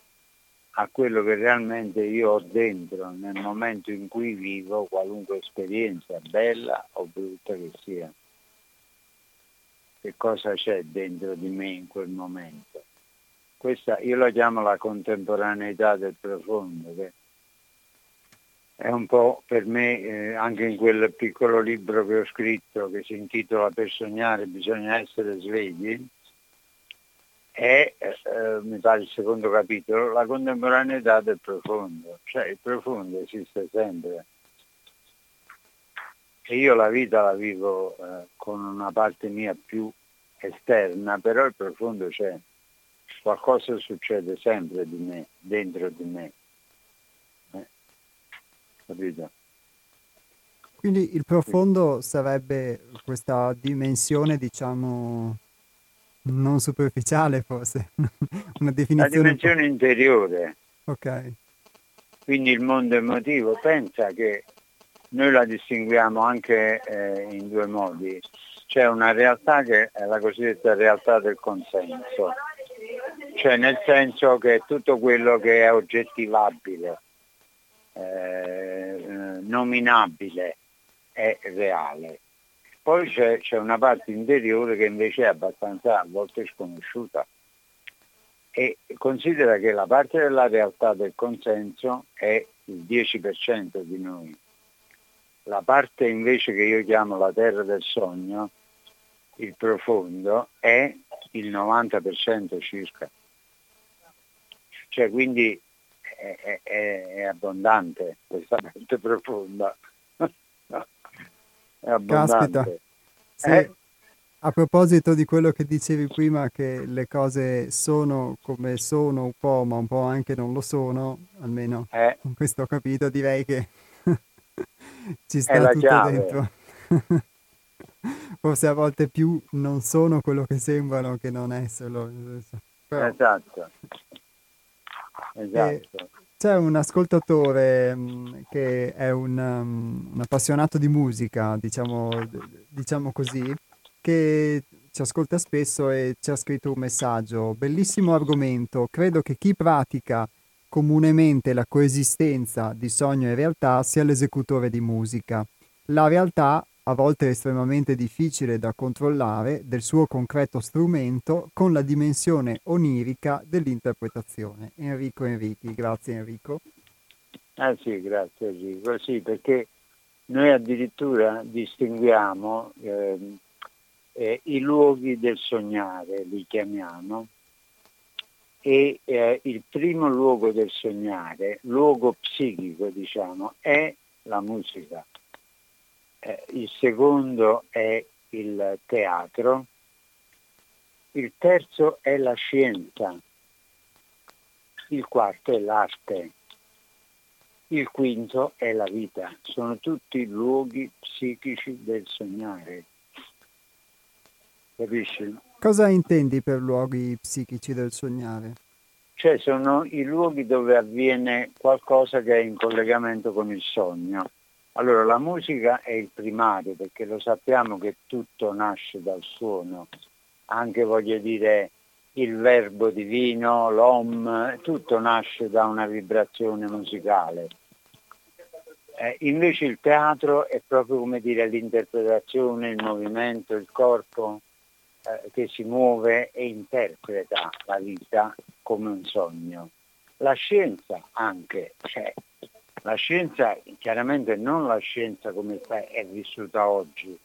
a quello che realmente io ho dentro nel momento in cui vivo qualunque esperienza, bella o brutta che sia. Che cosa c'è dentro di me in quel momento? Questa io la chiamo la contemporaneità del profondo, che è un po' per me, eh, anche in quel piccolo libro che ho scritto che si intitola Per sognare bisogna essere svegli, è, eh, mi pare il secondo capitolo, la contemporaneità del profondo, cioè il profondo esiste sempre. e io la vita la vivo eh, con una parte mia più esterna, però il profondo c'è. Qualcosa succede sempre di me, dentro di me. Capito? Quindi il profondo sarebbe questa dimensione, diciamo, non superficiale forse, <laughs> una definizione... La dimensione interiore. Ok. Quindi il mondo emotivo, pensa che noi la distinguiamo anche eh, in due modi. C'è una realtà che è la cosiddetta realtà del consenso, cioè nel senso che tutto quello che è oggettivabile, eh, nominabile, è reale. Poi c'è, c'è, una parte interiore che invece è abbastanza a volte sconosciuta e considera che la parte della realtà del consenso è il 10% di noi. La parte invece che io chiamo la terra del sogno, il profondo, è il 90% circa. Cioè quindi è, è, è abbondante questa parte <laughs> profonda. è abbondante. Caspita. Sì. Eh? A proposito di quello che dicevi prima, che le cose sono come sono un po', ma un po' anche non lo sono, almeno eh. con questo ho capito, direi che <laughs> ci sta tutto chiave. dentro. <laughs> Forse a volte più non sono quello che sembrano che non esserlo. Però... Esatto. Esatto. C'è un ascoltatore mm, che è un, um, un appassionato di musica, diciamo, diciamo così, che ci ascolta spesso e ci ha scritto un messaggio. Bellissimo argomento. Credo che chi pratica comunemente la coesistenza di sogno e realtà sia l'esecutore di musica. La realtà a volte estremamente difficile da controllare, del suo concreto strumento con la dimensione onirica dell'interpretazione. Enrico Enrichi, grazie Enrico. Ah sì, grazie Enrico, sì, perché noi addirittura distinguiamo eh, eh, i luoghi del sognare, li chiamiamo, e eh, il primo luogo del sognare, luogo psichico diciamo, è la musica eh, il secondo è il teatro, il terzo è la scienza, il quarto è l'arte, il quinto è la vita. Sono tutti luoghi psichici del sognare. Capisci? Cosa intendi per luoghi psichici del sognare? Cioè sono i luoghi dove avviene qualcosa che è in collegamento con il sogno. Allora, la musica è il primario perché lo sappiamo che tutto nasce dal suono, anche voglio dire il verbo divino, l'om, tutto nasce da una vibrazione musicale. Eh, invece il teatro è proprio come dire l'interpretazione, il movimento, il corpo eh, che si muove e interpreta la vita come un sogno. La scienza anche, cioè la scienza, chiaramente non la scienza come è vissuta oggi,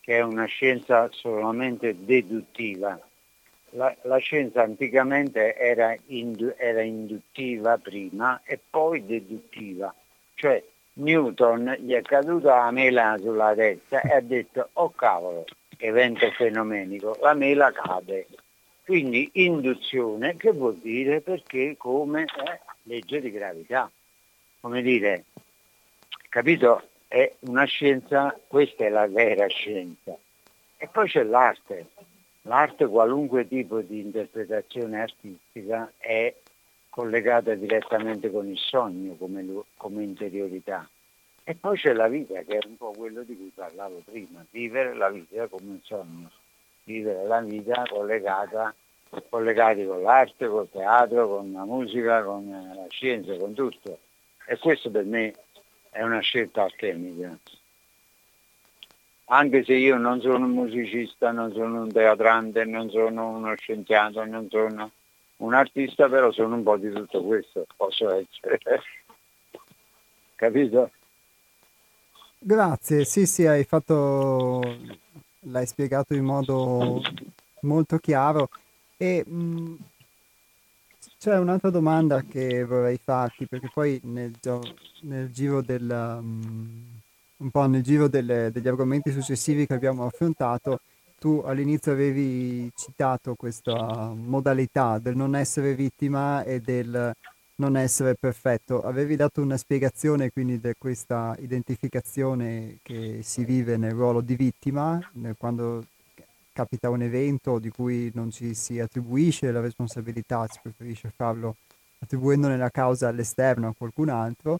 che è una scienza solamente deduttiva. La, la scienza anticamente era, indu, era induttiva prima e poi deduttiva. Cioè Newton gli è caduta la mela sulla testa e ha detto oh cavolo, evento fenomenico, la mela cade. Quindi induzione che vuol dire perché come eh, legge di gravità come dire, capito? È una scienza, questa è la vera scienza. E poi c'è l'arte. L'arte, qualunque tipo di interpretazione artistica, è collegata direttamente con il sogno come, come interiorità. E poi c'è la vita, che è un po' quello di cui parlavo prima, vivere la vita come un sogno, vivere la vita collegata, collegati con l'arte, col teatro, con la musica, con la scienza, con tutto. E questo per me è una scelta alchemica. Anche se io non sono un musicista, non sono un teatrante, non sono uno scienziato, non sono un artista, però sono un po' di tutto questo, posso essere. <laughs> Capito? Grazie, sì, sì, hai fatto, l'hai spiegato in modo molto chiaro. E mh, mm, c'è un'altra domanda che vorrei farti, perché poi nel, nel giro del, um, nel giro delle, degli argomenti successivi che abbiamo affrontato, tu all'inizio avevi citato questa modalità del non essere vittima e del non essere perfetto. Avevi dato una spiegazione quindi di questa identificazione che si vive nel ruolo di vittima, quando capita un evento di cui non ci si attribuisce la responsabilità, si preferisce farlo attribuendone la causa all'esterno a qualcun altro.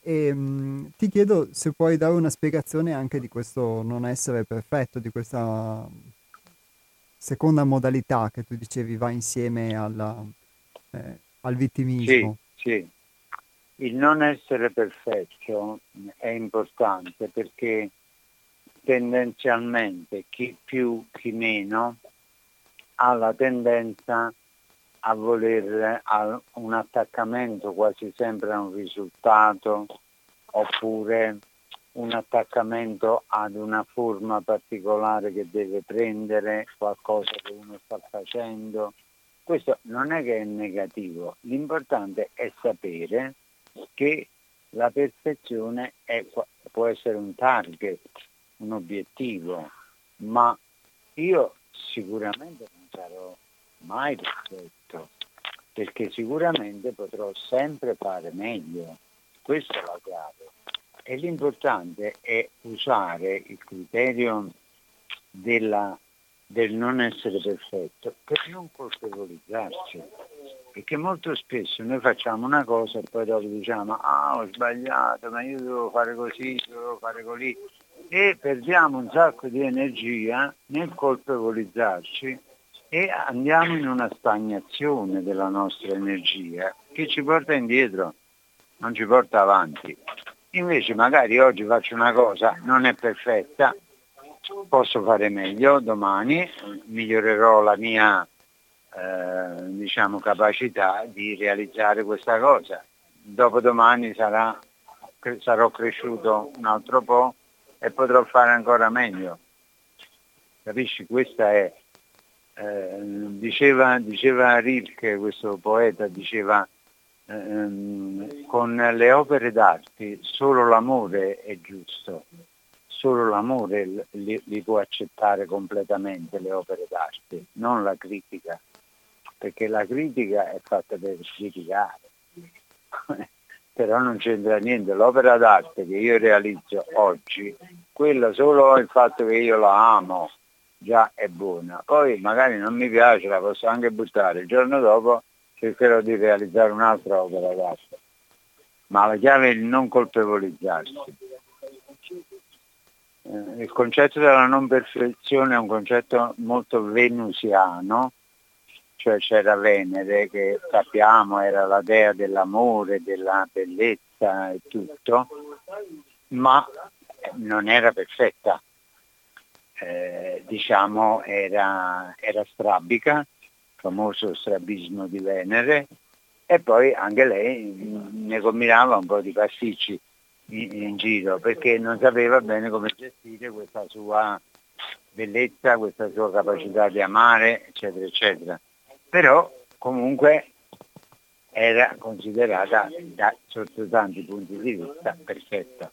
E mh, mm, ti chiedo se puoi dare una spiegazione anche di questo non essere perfetto, di questa seconda modalità che tu dicevi va insieme alla, eh, al vittimismo. Sì, sì. Il non essere perfetto è importante perché tendenzialmente chi più, chi meno ha la tendenza a voler a un attaccamento quasi sempre a un risultato oppure un attaccamento ad una forma particolare che deve prendere qualcosa che uno sta facendo. Questo non è che è negativo, l'importante è sapere che la perfezione è, può essere un target, un obiettivo, ma io sicuramente non sarò mai perfetto, perché sicuramente potrò sempre fare meglio. Questa è la chiave. E l'importante è usare il criterio della, del non essere perfetto per non colpevolizzarci. Perché molto spesso noi facciamo una cosa e poi dopo diciamo ah ho sbagliato, ma io devo fare così, devo fare così. E perdiamo un sacco di energia nel colpevolizzarci e andiamo in una stagnazione della nostra energia che ci porta indietro, non ci porta avanti. Invece magari oggi faccio una cosa, non è perfetta, posso fare meglio, domani migliorerò la mia eh, diciamo, capacità di realizzare questa cosa. Dopodomani sarà, sarò cresciuto un altro po' e potrò fare ancora meglio. Capisci? Questa è eh, diceva, diceva Rilke, questo poeta, diceva ehm, con le opere d'arte solo l'amore è giusto, solo l'amore li, li può accettare completamente le opere d'arte, non la critica, perché la critica è fatta per criticare. <laughs> però non c'entra niente. L'opera d'arte che io realizzo oggi, quella solo il fatto che io la amo, già è buona. Poi magari non mi piace, la posso anche buttare. Il giorno dopo cercherò di realizzare un'altra opera d'arte. Ma la chiave è il non colpevolizzarsi. Eh, il concetto della non perfezione è un concetto molto venusiano, cioè c'era Venere che sappiamo era la dea dell'amore, della bellezza e tutto, ma non era perfetta eh, diciamo era, era strabica, famoso strabismo di Venere, e poi anche lei ne combinava un po' di pasticci in, in giro perché non sapeva bene come gestire questa sua bellezza, questa sua capacità di amare, eccetera, eccetera. Però comunque era considerata da, sotto tanti punti di vista perfetta.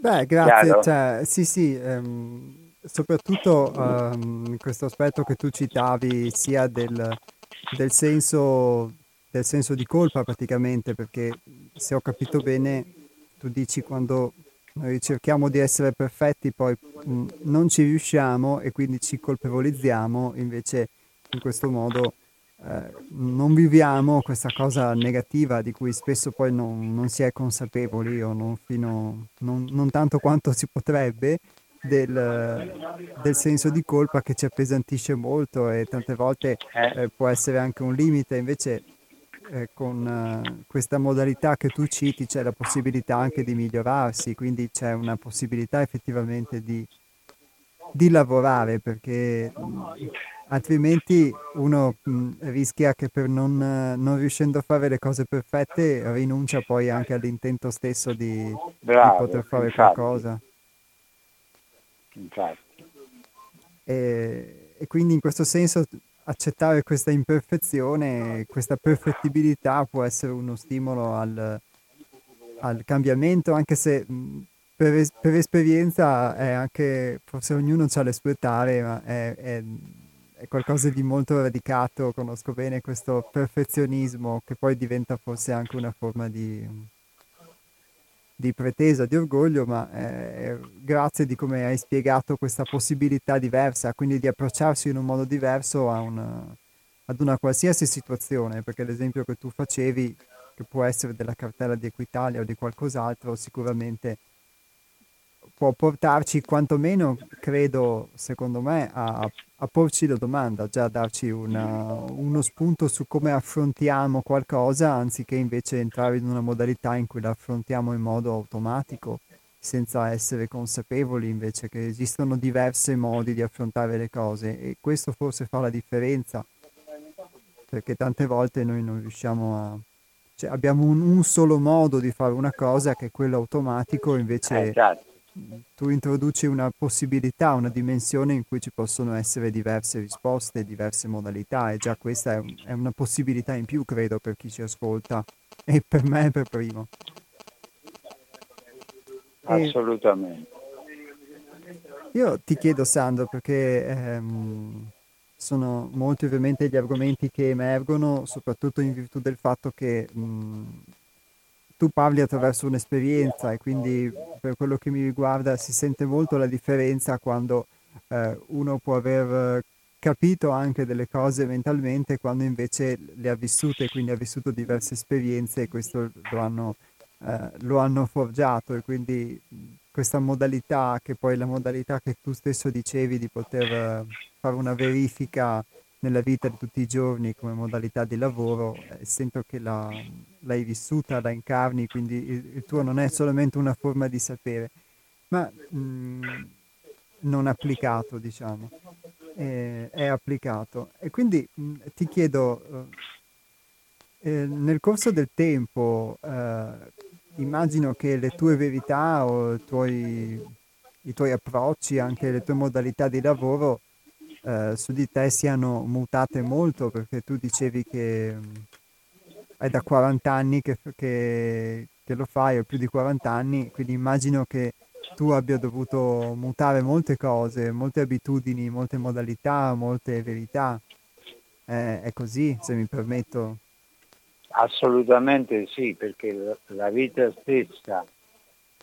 Beh, grazie. Cioè, sì, sì, ehm, soprattutto ehm, questo aspetto che tu citavi sia del, del, senso, del senso di colpa praticamente, perché se ho capito bene, tu dici quando noi cerchiamo di essere perfetti, poi mh, non ci riusciamo e quindi ci colpevolizziamo, invece in questo modo eh, non viviamo questa cosa negativa di cui spesso poi non, non si è consapevoli o non, fino, non, non, tanto quanto si potrebbe del, del, senso di colpa che ci appesantisce molto e tante volte eh, può essere anche un limite, invece eh, con eh, questa modalità che tu citi c'è la possibilità anche di migliorarsi, quindi c'è una possibilità effettivamente di, di lavorare perché altrimenti uno mh, rischia che per non, non, riuscendo a fare le cose perfette rinuncia poi anche all'intento stesso di, Bravo, di poter fare infatti. qualcosa. Infatti. E, e quindi in questo senso accettare questa imperfezione, questa perfettibilità può essere uno stimolo al, al cambiamento, anche se per, per, esperienza è anche, forse ognuno ha le sue tare, ma è, è, è, qualcosa di molto radicato, conosco bene questo perfezionismo che poi diventa forse anche una forma di, di pretesa, di orgoglio, ma eh, grazie di come hai spiegato questa possibilità diversa, quindi di approcciarsi in un modo diverso una, ad una qualsiasi situazione, perché l'esempio che tu facevi, che può essere della cartella di Equitalia o di qualcos'altro, sicuramente può portarci quantomeno, credo, secondo me, a, a porci la domanda, già darci una, uno spunto su come affrontiamo qualcosa, anziché invece entrare in una modalità in cui la affrontiamo in modo automatico, senza essere consapevoli invece che esistono diversi modi di affrontare le cose. E questo forse fa la differenza, perché tante volte noi non riusciamo a... Cioè abbiamo un, un solo modo di fare una cosa che è quello automatico, invece... Eh, esatto tu introduci una possibilità, una dimensione in cui ci possono essere diverse risposte, diverse modalità e già questa è, è una possibilità in più, credo, per chi ci ascolta e per me per primo. Assolutamente. Io ti chiedo, Sandro, perché ehm, sono molti ovviamente gli argomenti che emergono, soprattutto in virtù del fatto che mh, tu parli attraverso un'esperienza e quindi per quello che mi riguarda si sente molto la differenza quando eh, uno può aver capito anche delle cose mentalmente quando invece le ha vissute, quindi ha vissuto diverse esperienze e questo lo hanno, eh, lo hanno forgiato. E quindi questa modalità che poi la modalità che tu stesso dicevi di poter eh, fare una verifica nella vita di tutti i giorni come modalità di lavoro, eh, sento che la, l'hai vissuta, la incarni, quindi il, il, tuo non è solamente una forma di sapere, ma mh, mm, non applicato, diciamo, è, è, applicato. E quindi mh, mm, ti chiedo, eh, eh, nel corso del tempo, eh, immagino che le tue verità o i tuoi, i tuoi approcci, anche le tue modalità di lavoro, eh, su di te siano mutate molto perché tu dicevi che mm, è da 40 anni che, che, che, lo fai, o più di 40 anni, quindi immagino che tu abbia dovuto mutare molte cose, molte abitudini, molte modalità, molte verità. Eh, è così, se mi permetto? Assolutamente sì, perché la vita stessa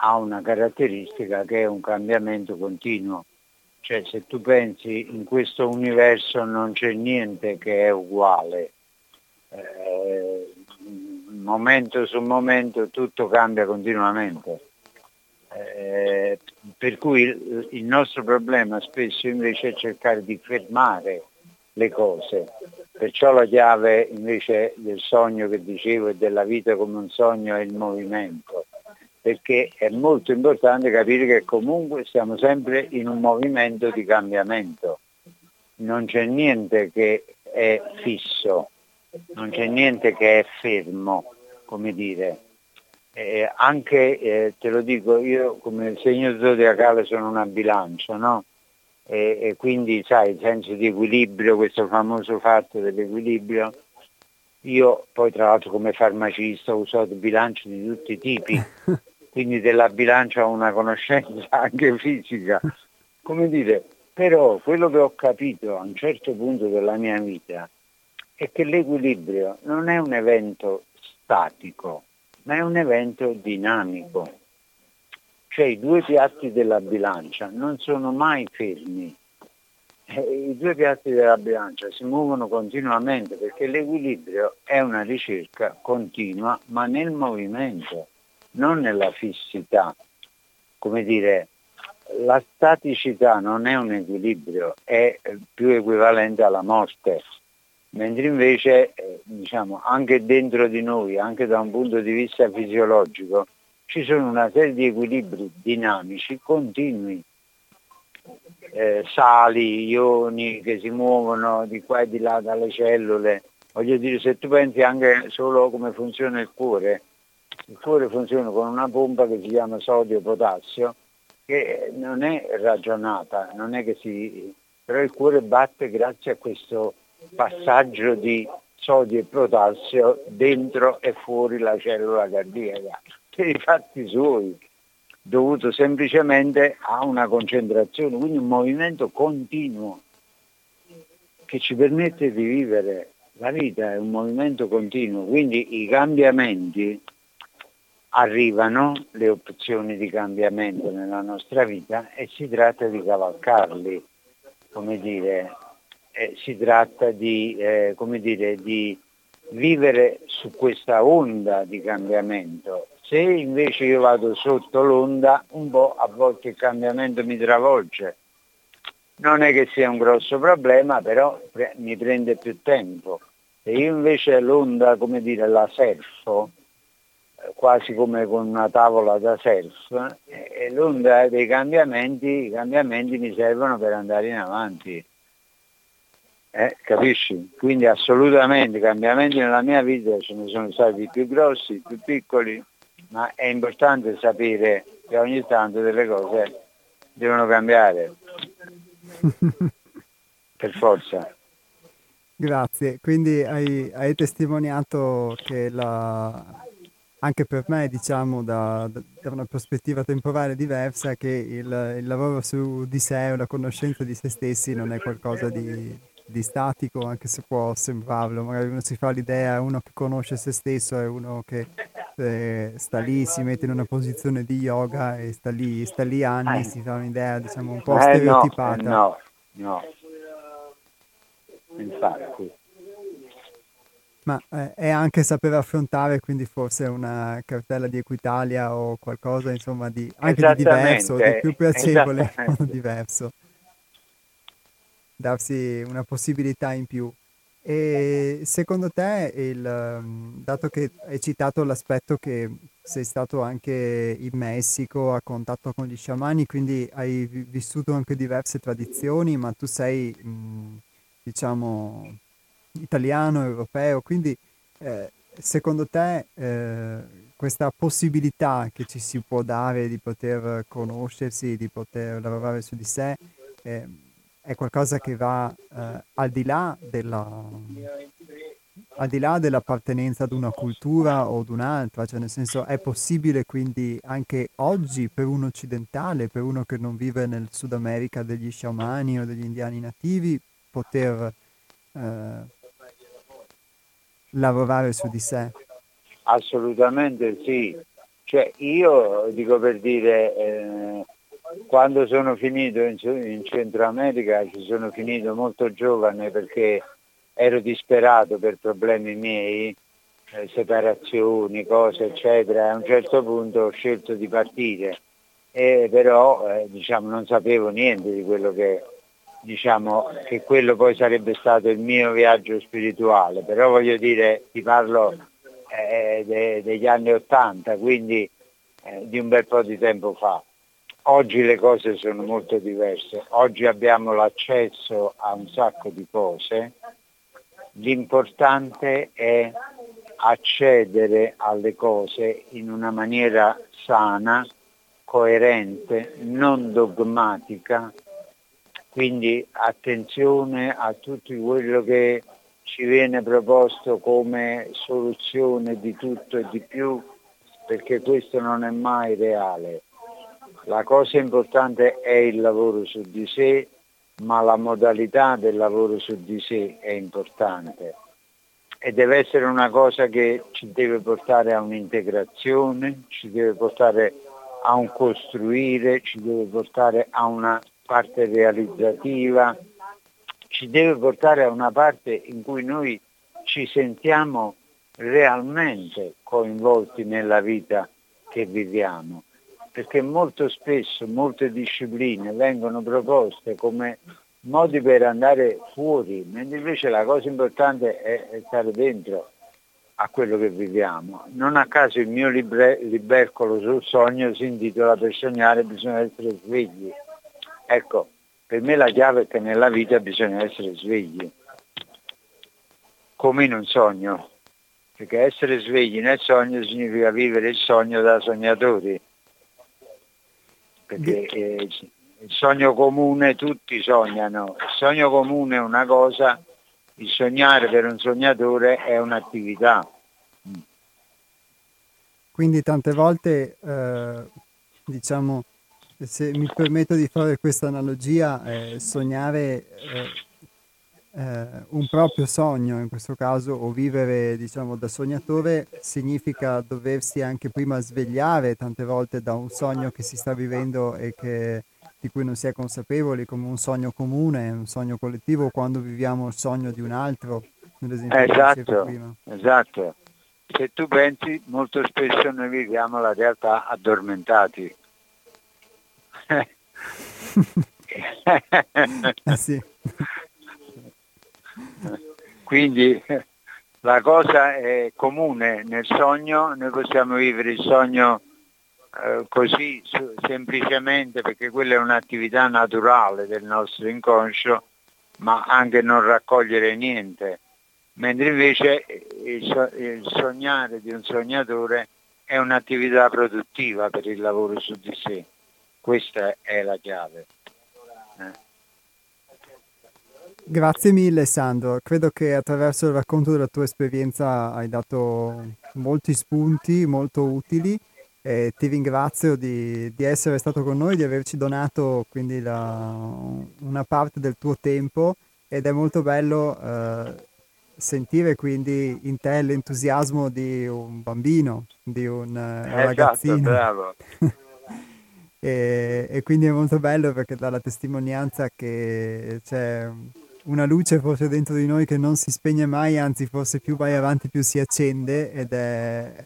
ha una caratteristica che è un cambiamento continuo. Cioè se tu pensi in questo universo non c'è niente che è uguale, eh, momento su momento tutto cambia continuamente. Eh, per cui il, il nostro problema spesso invece è cercare di fermare le cose. Perciò la chiave invece del sogno che dicevo e della vita come un sogno è il movimento perché è molto importante capire che comunque siamo sempre in un movimento di cambiamento. Non c'è niente che è fisso, non c'è niente che è fermo, come dire. Eh, anche, eh, te lo dico, io come segno zodiacale sono una bilancia, no? E, e, quindi sai, il senso di equilibrio, questo famoso fatto dell'equilibrio, io poi tra l'altro come farmacista ho usato bilanci di tutti i tipi, <laughs> quindi della bilancia ho una conoscenza <laughs> anche fisica. Come dire, però quello che ho capito a un certo punto della mia vita è che l'equilibrio non è un evento statico, ma è un evento dinamico. Cioè i due piatti della bilancia non sono mai fermi. Eh, I due piatti della bilancia si muovono continuamente perché l'equilibrio è una ricerca continua ma nel movimento non nella fissità. Come dire, la staticità non è un equilibrio, è più equivalente alla morte, mentre invece eh, diciamo, anche dentro di noi, anche da un punto di vista fisiologico, ci sono una serie di equilibri dinamici continui, eh, sali, ioni che si muovono di qua e di là dalle cellule. Voglio dire, se tu pensi anche solo come funziona il cuore, il cuore funziona con una pompa che si chiama sodio-potassio che non è ragionata, non è che si... però il cuore batte grazie a questo passaggio di sodio e potassio dentro e fuori la cellula cardiaca. per i fatti suoi, dovuto semplicemente a una concentrazione, quindi un movimento continuo che ci permette di vivere. La vita è un movimento continuo, quindi i cambiamenti arrivano, le opzioni di cambiamento nella nostra vita e si tratta di cavalcarli, come dire, eh, si tratta di, eh, come dire, di vivere su questa onda di cambiamento. Se invece io vado sotto l'onda, un po' a volte il cambiamento mi travolge. Non è che sia un grosso problema, però pre- mi prende più tempo. Se io invece l'onda, come dire, la surfo, quasi come con una tavola da eh, e l'onda dei cambiamenti, i cambiamenti mi servono per andare in avanti. Eh, capisci? Quindi assolutamente cambiamenti nella mia vita ce ne sono stati più grossi, più piccoli, ma è importante sapere che ogni tanto delle cose devono cambiare. <laughs> per forza. Grazie, quindi hai, hai testimoniato che la, anche per me, diciamo, da, da, una prospettiva temporale diversa, che il, il lavoro su di sé o la conoscenza di se stessi non è qualcosa di, di statico, anche se può sembrarlo. Magari uno si fa l'idea, uno che conosce se stesso è uno che eh, sta lì, si mette in una posizione di yoga e sta lì, sta lì anni, eh. si fa un'idea, diciamo, un po' eh, stereotipata. No, no, no. Infatti. Ma eh, è anche saper affrontare quindi forse una cartella di Equitalia o qualcosa insomma di, anche di diverso, di più piacevole <laughs> diverso darsi una possibilità in più. E secondo te, il, mm, dato che hai citato l'aspetto che sei stato anche in Messico a contatto con gli sciamani, quindi hai vissuto anche diverse tradizioni, ma tu sei, mm, diciamo, italiano, europeo, quindi eh, secondo te eh, questa possibilità che ci si può dare di poter conoscersi, di poter lavorare su di sé, eh, è qualcosa che va eh, al, di là della, al di là dell'appartenenza ad una cultura o ad un'altra, cioè nel senso è possibile quindi anche oggi per un occidentale, per uno che non vive nel Sud America degli sciamani o degli indiani nativi, poter eh, lavorare su di sé? Assolutamente sì. Cioè io dico per dire, eh, quando sono finito in, in Centro America ci sono finito molto giovane perché ero disperato per problemi miei, eh, separazioni, cose eccetera. A un certo punto ho scelto di partire, e però eh, diciamo, non sapevo niente di quello che, diciamo, che quello poi sarebbe stato il mio viaggio spirituale. Però voglio dire, ti parlo eh, de, degli anni Ottanta, quindi eh, di un bel po' di tempo fa. Oggi le cose sono molto diverse, oggi abbiamo l'accesso a un sacco di cose, l'importante è accedere alle cose in una maniera sana, coerente, non dogmatica, quindi attenzione a tutto quello che ci viene proposto come soluzione di tutto e di più, perché questo non è mai reale. La cosa importante è il lavoro su di sé, ma la modalità del lavoro su di sé è importante e deve essere una cosa che ci deve portare a un'integrazione, ci deve portare a un costruire, ci deve portare a una parte realizzativa, ci deve portare a una parte in cui noi ci sentiamo realmente coinvolti nella vita che viviamo perché molto spesso molte discipline vengono proposte come modi per andare fuori, mentre invece la cosa importante è, stare dentro a quello che viviamo. Non a caso il mio libre, libercolo sul sogno si intitola Per sognare bisogna essere svegli. Ecco, per me la chiave è che nella vita bisogna essere svegli, come in un sogno, perché essere svegli nel sogno significa vivere il sogno da sognatori. Perché eh, il sogno comune tutti sognano, il sogno comune è una cosa, il sognare per un sognatore è un'attività. quindi tante volte, eh, diciamo, se mi permetto di fare questa analogia, eh, sognare eh, eh, un proprio sogno, in questo caso, o vivere, diciamo, da sognatore, significa doversi anche prima svegliare tante volte da un sogno che si sta vivendo e che, di cui non si è consapevoli, come un sogno comune, un sogno collettivo, quando viviamo il sogno di un altro, esatto, esatto. Se tu pensi, molto spesso noi viviamo la realtà addormentati. Ah, <laughs> sì. Quindi la cosa è comune nel sogno, noi possiamo vivere il sogno eh, così semplicemente perché quella è un'attività naturale del nostro inconscio, ma anche non raccogliere niente, mentre invece il, so- il sognare di un sognatore è un'attività produttiva per il lavoro su di sé. Questa è la chiave. Eh. Grazie mille Sandro, credo che attraverso il racconto della tua esperienza hai dato molti spunti molto utili e ti ringrazio di, di essere stato con noi, di averci donato quindi la, una parte del tuo tempo ed è molto bello eh, sentire quindi in te l'entusiasmo di un bambino, di un eh, ragazzino. Esatto, bravo. <laughs> e, e, quindi è molto bello perché dà la testimonianza che c'è una luce forse dentro di noi che non si spegne mai, anzi forse più vai avanti più si accende ed è...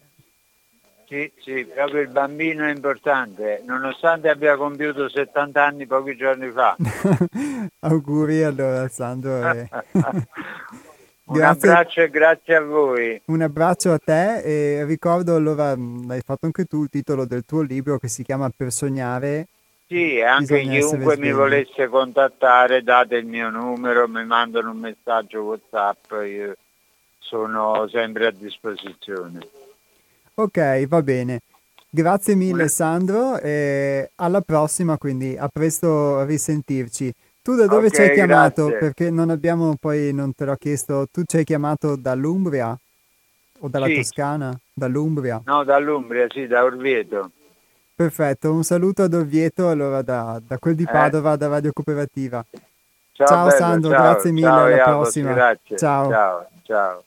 Sì, sì, proprio il bambino è importante, nonostante abbia compiuto 70 anni pochi giorni fa. <laughs> Auguri allora Sandro. E... <laughs> Un grazie. abbraccio e grazie a voi. Un abbraccio a te e ricordo allora, l'hai fatto anche tu, il titolo del tuo libro che si chiama Per sognare sì, anche chiunque mi volesse contattare, date il mio numero, mi mandano un messaggio WhatsApp, io sono sempre a disposizione. Ok, va bene. Grazie mille Sandro e alla prossima, quindi a presto a risentirci. Tu da dove okay, ci hai chiamato? Grazie. Perché non abbiamo poi, non te l'ho chiesto, tu ci hai chiamato dall'Umbria o dalla sì. Toscana? Dall'Umbria? No, dall'Umbria, sì, da Orvieto. Perfetto, un saluto ad Orvieto allora da, da quel di eh. Padova, eh. da Radio Cooperativa. Ciao, ciao bello, Sandro, ciao, grazie mille, ciao, alla prossima. Grazie. Ciao. ciao, ciao.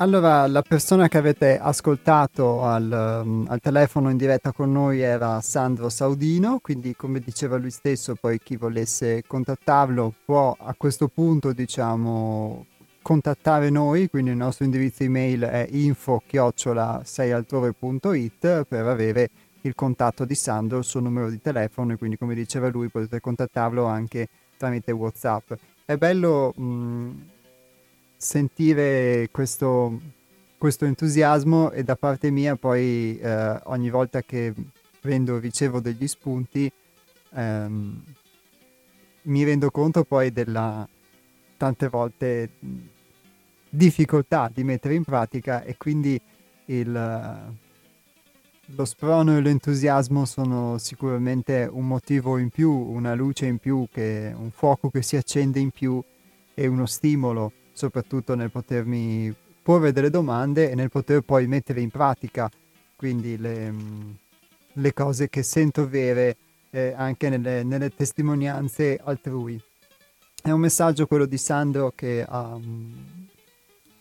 Allora, la persona che avete ascoltato al, um, al, telefono in diretta con noi era Sandro Saudino, quindi come diceva lui stesso, poi chi volesse contattarlo può a questo punto, diciamo, contattare noi, quindi il nostro indirizzo email è info-seialtrove.it per avere il contatto di Sandro, il suo numero di telefono e quindi come diceva lui potete contattarlo anche tramite Whatsapp. È bello mh, sentire questo, questo, entusiasmo e da parte mia poi eh, ogni volta che prendo, ricevo degli spunti ehm, mi rendo conto poi della tante volte difficoltà di mettere in pratica e quindi il lo sprono e l'entusiasmo sono sicuramente un motivo in più, una luce in più, che, un fuoco che si accende in più e uno stimolo, soprattutto nel potermi porre delle domande e nel poter poi mettere in pratica quindi le, le cose che sento vere eh, anche nelle, nelle, testimonianze altrui. È un messaggio quello di Sandro che um,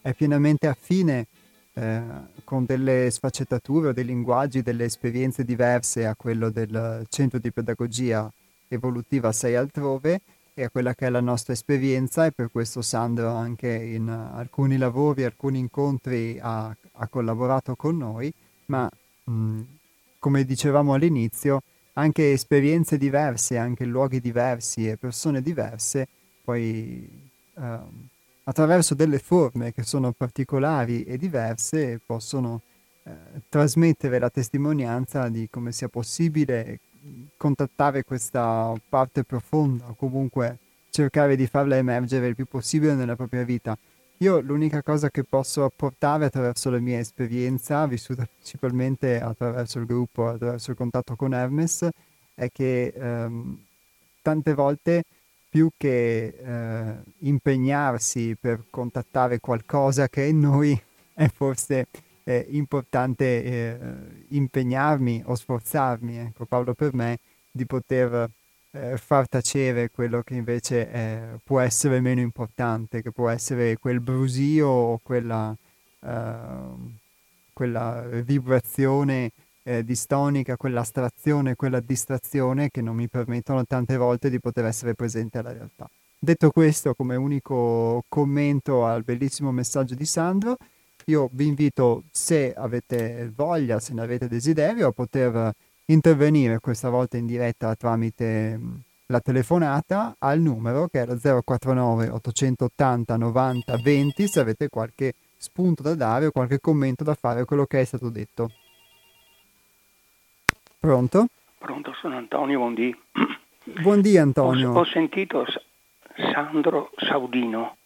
è pienamente affine eh, con delle sfaccettature dei linguaggi, delle esperienze diverse a quello del centro di pedagogia evolutiva 6 altrove e a quella che è la nostra esperienza e per questo Sandro anche in alcuni lavori, alcuni incontri ha, ha collaborato con noi, ma mh, come dicevamo all'inizio, anche esperienze diverse, anche luoghi diversi e persone diverse, poi uh, attraverso delle forme che sono particolari e diverse possono eh, trasmettere la testimonianza di come sia possibile contattare questa parte profonda o comunque cercare di farla emergere il più possibile nella propria vita. Io l'unica cosa che posso apportare attraverso la mia esperienza, vissuta principalmente attraverso il gruppo, attraverso il contatto con Hermes, è che ehm, tante volte più che eh, impegnarsi per contattare qualcosa che è in noi, <laughs> è forse è importante eh, impegnarmi o sforzarmi, ecco Paolo per me, di poter eh, far tacere quello che invece è, può essere meno importante, che può essere quel brusio o quella, eh, quella vibrazione eh, distonica, quell'astrazione, quella distrazione che non mi permettono tante volte di poter essere presente alla realtà. Detto questo, come unico commento al bellissimo messaggio di Sandro, io vi invito, se avete voglia, se ne avete desiderio, a poter intervenire questa volta in diretta tramite la telefonata al numero che lo 049 880 90 20 se avete qualche spunto da dare o qualche commento da fare a quello che è stato detto. Pronto? Pronto, sono Antonio, buondì. <clears throat> Buondì Antonio. Ho, ho sentito Sandro Saudino,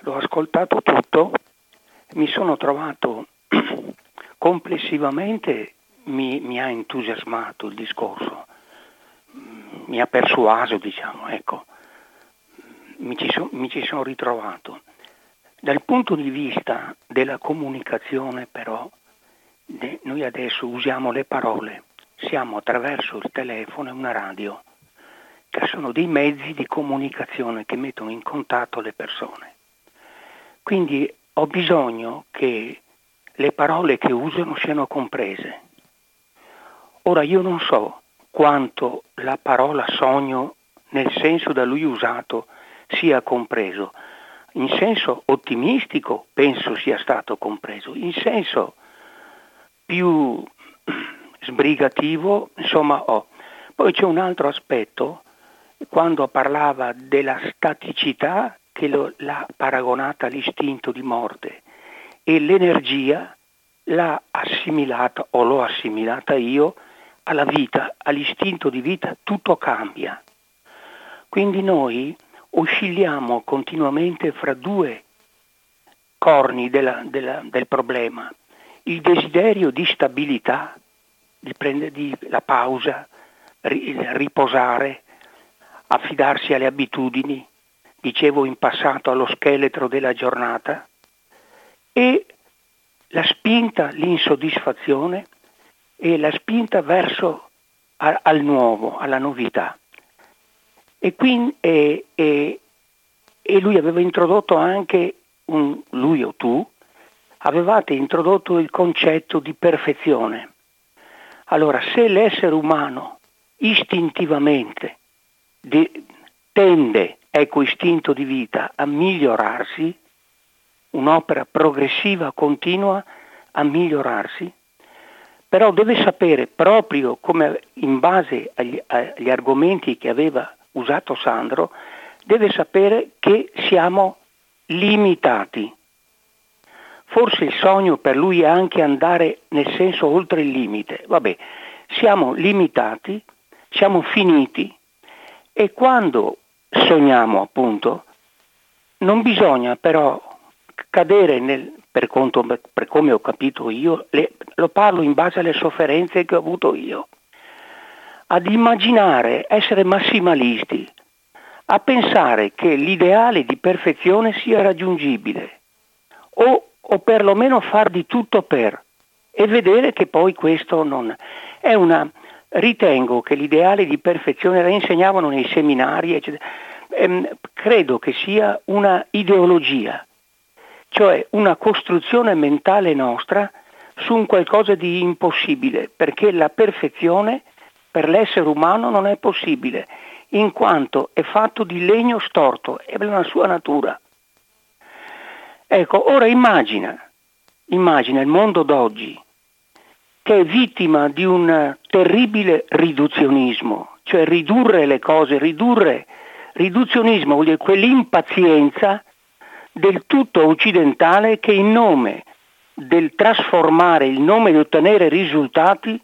l'ho ascoltato tutto, mi sono trovato <clears throat> complessivamente mi, mi, ha entusiasmato il discorso, mi ha persuaso, diciamo, ecco, mi ci, so, mi ci sono ritrovato. Dal punto di vista della comunicazione però, noi adesso usiamo le parole, siamo attraverso il telefono e una radio, che sono dei mezzi di comunicazione che mettono in contatto le persone. Quindi ho bisogno che le parole che usano siano comprese Ora io non so quanto la parola sogno nel senso da lui usato sia compreso. In senso ottimistico penso sia stato compreso, in senso più sbrigativo, insomma ho. Poi c'è un altro aspetto, quando parlava della staticità che lo, l'ha paragonata all'istinto di morte e l'energia l'ha assimilata o l'ho assimilata io alla vita, all'istinto di vita, tutto cambia. Quindi noi oscilliamo continuamente fra due corni della, della, del problema. Il desiderio di stabilità, di prendere la pausa, ri, riposare, affidarsi alle abitudini, dicevo in passato allo scheletro della giornata, e la spinta, l'insoddisfazione e la spinta verso a, al nuovo, alla novità. E, quindi, e, e, e lui aveva introdotto anche, un, lui o tu, avevate introdotto il concetto di perfezione. Allora, se l'essere umano istintivamente de, tende, ecco istinto di vita, a migliorarsi, un'opera progressiva, continua, a migliorarsi, però deve sapere proprio come in base agli, agli argomenti che aveva usato Sandro, deve sapere che siamo limitati. Forse il sogno per lui è anche andare nel senso oltre il limite. Vabbè, siamo limitati, siamo finiti e quando sogniamo appunto non bisogna però cadere nel, per, conto, per come ho capito io, le, lo parlo in base alle sofferenze che ho avuto io, ad immaginare, essere massimalisti, a pensare che l'ideale di perfezione sia raggiungibile o, o perlomeno far di tutto per e vedere che poi questo non è una ritengo che l'ideale di perfezione la insegnavano nei seminari eccetera, ehm, credo che sia una ideologia cioè una costruzione mentale nostra su un qualcosa di impossibile, perché la perfezione per l'essere umano non è possibile, in quanto è fatto di legno storto, è la sua natura. Ecco, ora immagina, immagina il mondo d'oggi che è vittima di un terribile riduzionismo, cioè ridurre le cose, ridurre, riduzionismo vuol dire quell'impazienza del tutto occidentale che in nome del trasformare, il nome di ottenere risultati,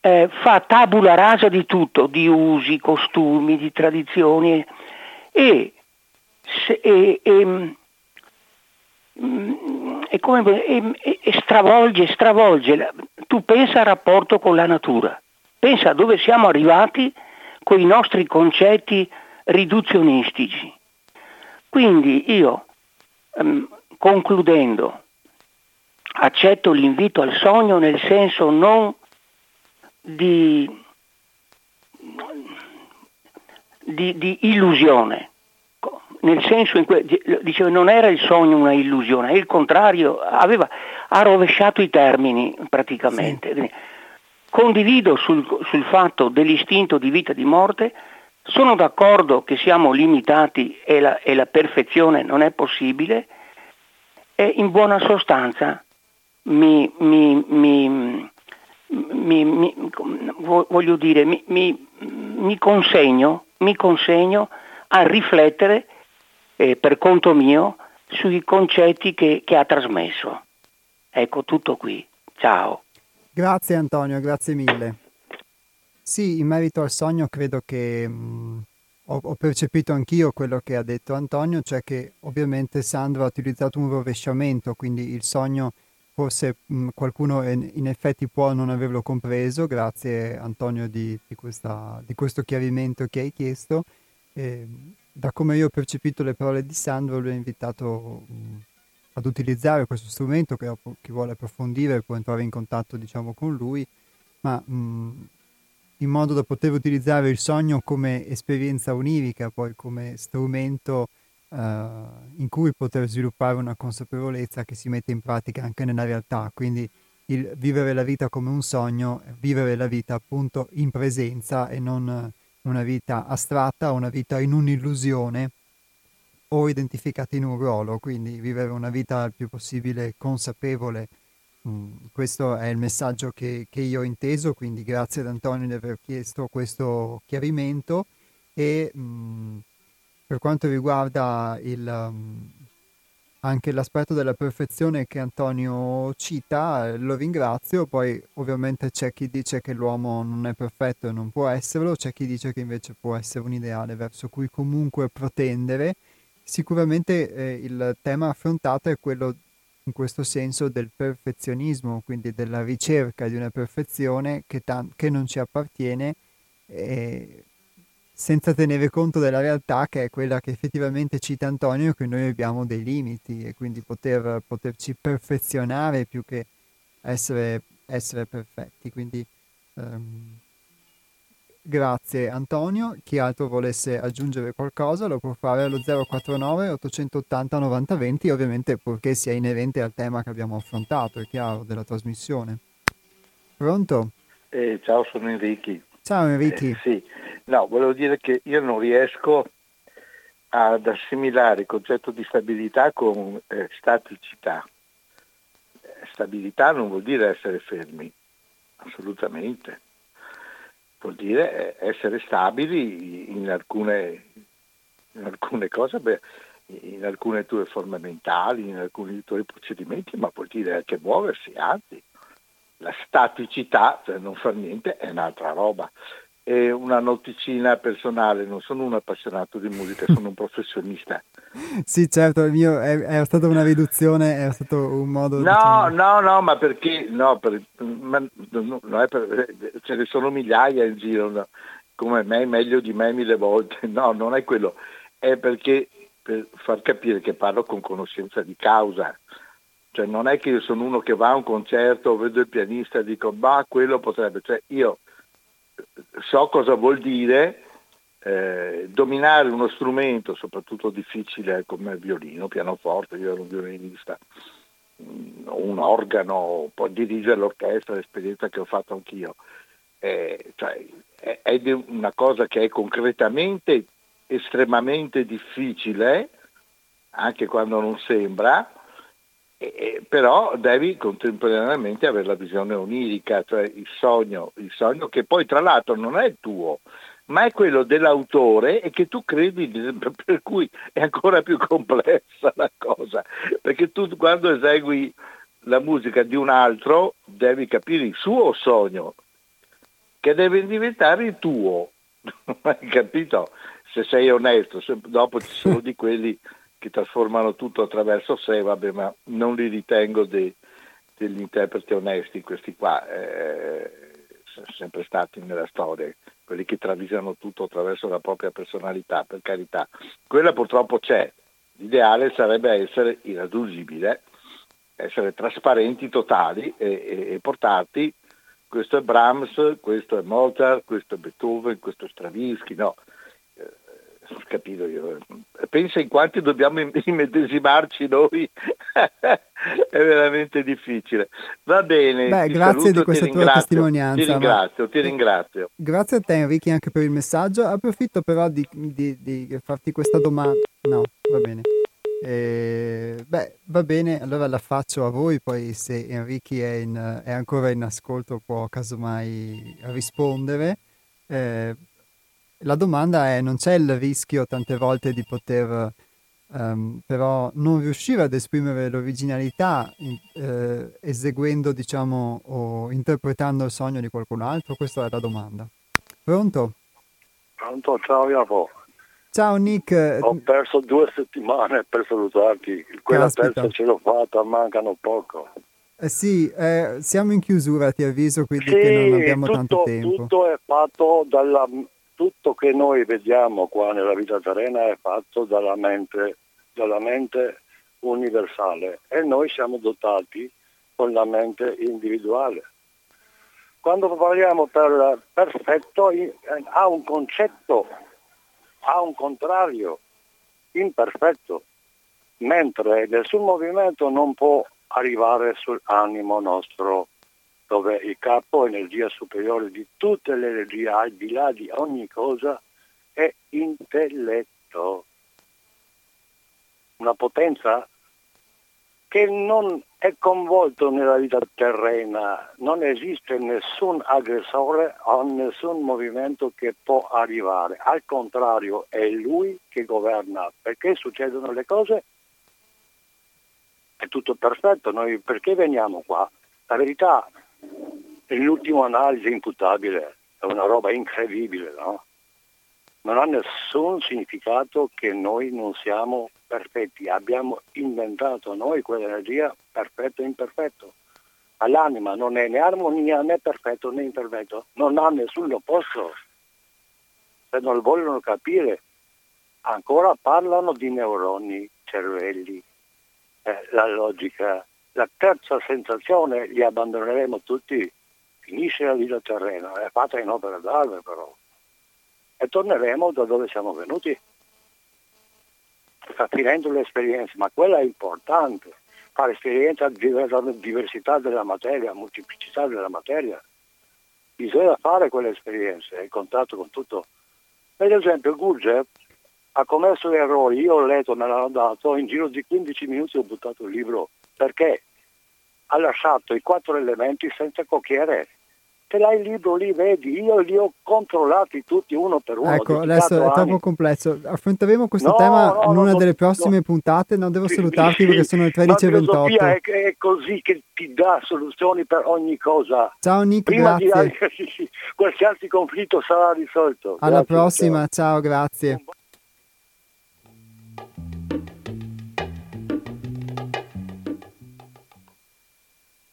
eh, fa tabula rasa di tutto, di usi, costumi, di tradizioni. E, se, e, e, mm, e, come, e, stravolge, stravolge. Tu pensa al rapporto con la natura, pensa a dove siamo arrivati con i nostri concetti riduzionistici. Quindi io, ehm, concludendo, accetto l'invito al sogno nel senso non di, di, di illusione, nel senso in cui diceva non era il sogno una illusione, è il contrario, aveva, ha rovesciato i termini praticamente. Sì. Condivido sul, sul fatto dell'istinto di vita e di morte, sono d'accordo che siamo limitati e la, e la perfezione non è possibile e in buona sostanza mi, mi, mi, mi voglio dire, mi, consegno, mi consegno a riflettere eh, per conto mio sui concetti che, che ha trasmesso. Ecco tutto qui. Ciao. Grazie Antonio, grazie mille. Sì, in merito al sogno credo che mh, mm, ho, ho, percepito anch'io quello che ha detto Antonio, cioè che ovviamente Sandro ha utilizzato un rovesciamento, quindi il sogno forse mh, mm, qualcuno in, effetti può non averlo compreso, grazie Antonio di, di, questa, di questo chiarimento che hai chiesto. E, da come io ho percepito le parole di Sandro, lui ha invitato ad utilizzare questo strumento che chi vuole approfondire può entrare in contatto diciamo con lui, ma mh, in modo da poter utilizzare il sogno come esperienza onirica, poi come strumento uh, in cui poter sviluppare una consapevolezza che si mette in pratica anche nella realtà. Quindi il vivere la vita come un sogno, vivere la vita appunto in presenza e non una vita astratta, una vita in un'illusione o identificata in un ruolo, quindi vivere una vita il più possibile consapevole Mm, questo è il messaggio che, che, io ho inteso, quindi grazie ad Antonio di aver chiesto questo chiarimento e mm, per quanto riguarda il, um, anche l'aspetto della perfezione che Antonio cita, lo ringrazio, poi ovviamente c'è chi dice che l'uomo non è perfetto e non può esserlo, c'è chi dice che invece può essere un ideale verso cui comunque protendere. Sicuramente eh, il tema affrontato è quello in questo senso del perfezionismo, quindi della ricerca di una perfezione che, ta- che non ci appartiene, eh, senza tenere conto della realtà che è quella che effettivamente cita Antonio, che noi abbiamo dei limiti e quindi poter, poterci perfezionare più che essere, essere perfetti. Quindi um, Grazie Antonio, chi altro volesse aggiungere qualcosa lo può fare allo 049 880 90 20, ovviamente purché sia inerente al tema che abbiamo affrontato, è chiaro, della trasmissione. Pronto? Eh, ciao, sono Enrichi. Ciao Enrichi. Eh, sì, no, volevo dire che io non riesco ad assimilare il concetto di stabilità con eh, staticità. Stabilità non vuol dire essere fermi, assolutamente vuol dire eh, essere stabili in alcune, in alcune cose, beh, in alcune tue forme mentali, in alcuni tuoi procedimenti, ma vuol dire anche muoversi, anzi, la staticità, cioè non far niente, è un'altra roba. E una noticina personale, non sono un appassionato di musica, sono un professionista. <laughs> sì, certo, il mio è, è, stata una riduzione, è stato un modo... No, diciamo... no, no, ma perché? No, per, ma, no, no per, ce ne sono migliaia in giro, no, come me, meglio di me mille volte. <laughs> No, non è quello, è perché per far capire che parlo con conoscenza di causa. Cioè non è che io sono uno che va a un concerto, vedo il pianista e dico, ma quello potrebbe, cioè io so cosa vuol dire eh, dominare uno strumento, soprattutto difficile come il violino, pianoforte, io ero un violinista, mm, un organo, poi dirigere l'orchestra, l'esperienza che ho fatto anch'io. Eh, cioè, è, è una cosa che è concretamente estremamente difficile, anche quando non sembra, eh, però devi contemporaneamente avere la visione onirica, cioè il sogno, il sogno che poi tra l'altro non è il tuo, ma è quello dell'autore e che tu credi, <laughs> per cui è ancora più complessa la cosa, perché tu quando esegui la musica di un altro devi capire il suo sogno, che deve diventare il tuo, <laughs> hai capito? Se sei onesto, se dopo ci sono di quelli <laughs> che trasformano tutto attraverso sé, vabbè, ma non li ritengo dei, degli interpreti onesti questi qua, eh, sono sempre stati nella storia, quelli che travisano tutto attraverso la propria personalità, per carità. Quella purtroppo c'è, l'ideale sarebbe essere irraggiungibile, essere trasparenti totali e, e, e portarti questo è Brahms, questo è Mozart, questo è Beethoven, questo è Stravinsky, no, capito io. Pensa in quanti dobbiamo immedesimarci noi, <laughs> è veramente difficile. Va bene. Beh, grazie saluto, di questa tua testimonianza. Ti ringrazio, ma... ti ringrazio. Grazie a te Enrico anche per il messaggio. Approfitto però di, di, di farti questa domanda. No, va bene. Eh, beh, va bene, allora la faccio a voi, poi se Enrico è, in, è ancora in ascolto può casomai rispondere. Eh, la domanda è, non c'è il rischio tante volte di poter um, però non riuscire ad esprimere l'originalità in, eh, eseguendo, diciamo, o interpretando il sogno di qualcun altro? Questa è la domanda. Pronto? Pronto, ciao Jacopo. Ciao Nick. Ho perso due settimane per salutarti, quella Caspita. terza ce l'ho fatta, mancano poco. Eh sì, eh, siamo in chiusura, ti avviso, quindi sì, che non abbiamo tutto, tanto tempo. Tutto è fatto dalla... Tutto che noi vediamo qua nella vita terrena è fatto dalla mente, dalla mente universale e noi siamo dotati con la mente individuale. Quando parliamo per perfetto ha un concetto ha un contrario imperfetto, mentre nessun movimento non può arrivare sull'animo nostro, dove il capo, energia superiore di tutte le energie, al di là di ogni cosa, è intelletto. Una potenza che non è coinvolto nella vita terrena, non esiste nessun aggressore o nessun movimento che può arrivare, al contrario è lui che governa, perché succedono le cose, è tutto perfetto, noi perché veniamo qua? La verità, l'ultima analisi imputabile è una roba incredibile, no? Non ha nessun significato che noi non siamo perfetti, abbiamo inventato noi quell'energia perfetto e imperfetto. All'anima non è né armonia né perfetto né imperfetto, non ha nessun opposto. Se non vogliono capire, ancora parlano di neuroni, cervelli, eh, la logica. La terza sensazione li abbandoneremo tutti, finisce la vita terrena, è fatta in opera d'arte però. E torneremo da dove siamo venuti finendo l'esperienza, ma quella è importante, fare esperienza della diversità della materia, molteplicità della materia. Bisogna fare quelle esperienze, il contatto con tutto. Per esempio Gurdjieff ha commesso errori, io ho letto, me l'hanno dato, in giro di 15 minuti ho buttato il libro, perché ha lasciato i quattro elementi senza cocchiere ce l'hai il libro lì, vedi, io li ho controllati tutti uno per uno. Ecco, adesso è troppo complesso. Affronteremo questo no, tema no, in una no, delle prossime puntate. Non devo salutarti sì, perché sono le 13.28. La è, è così che ti dà soluzioni per ogni cosa. Ciao Nick, Prima grazie. <laughs> Di, qualsiasi conflitto sarà risolto. Alla grazie, prossima, ciao, ciao grazie.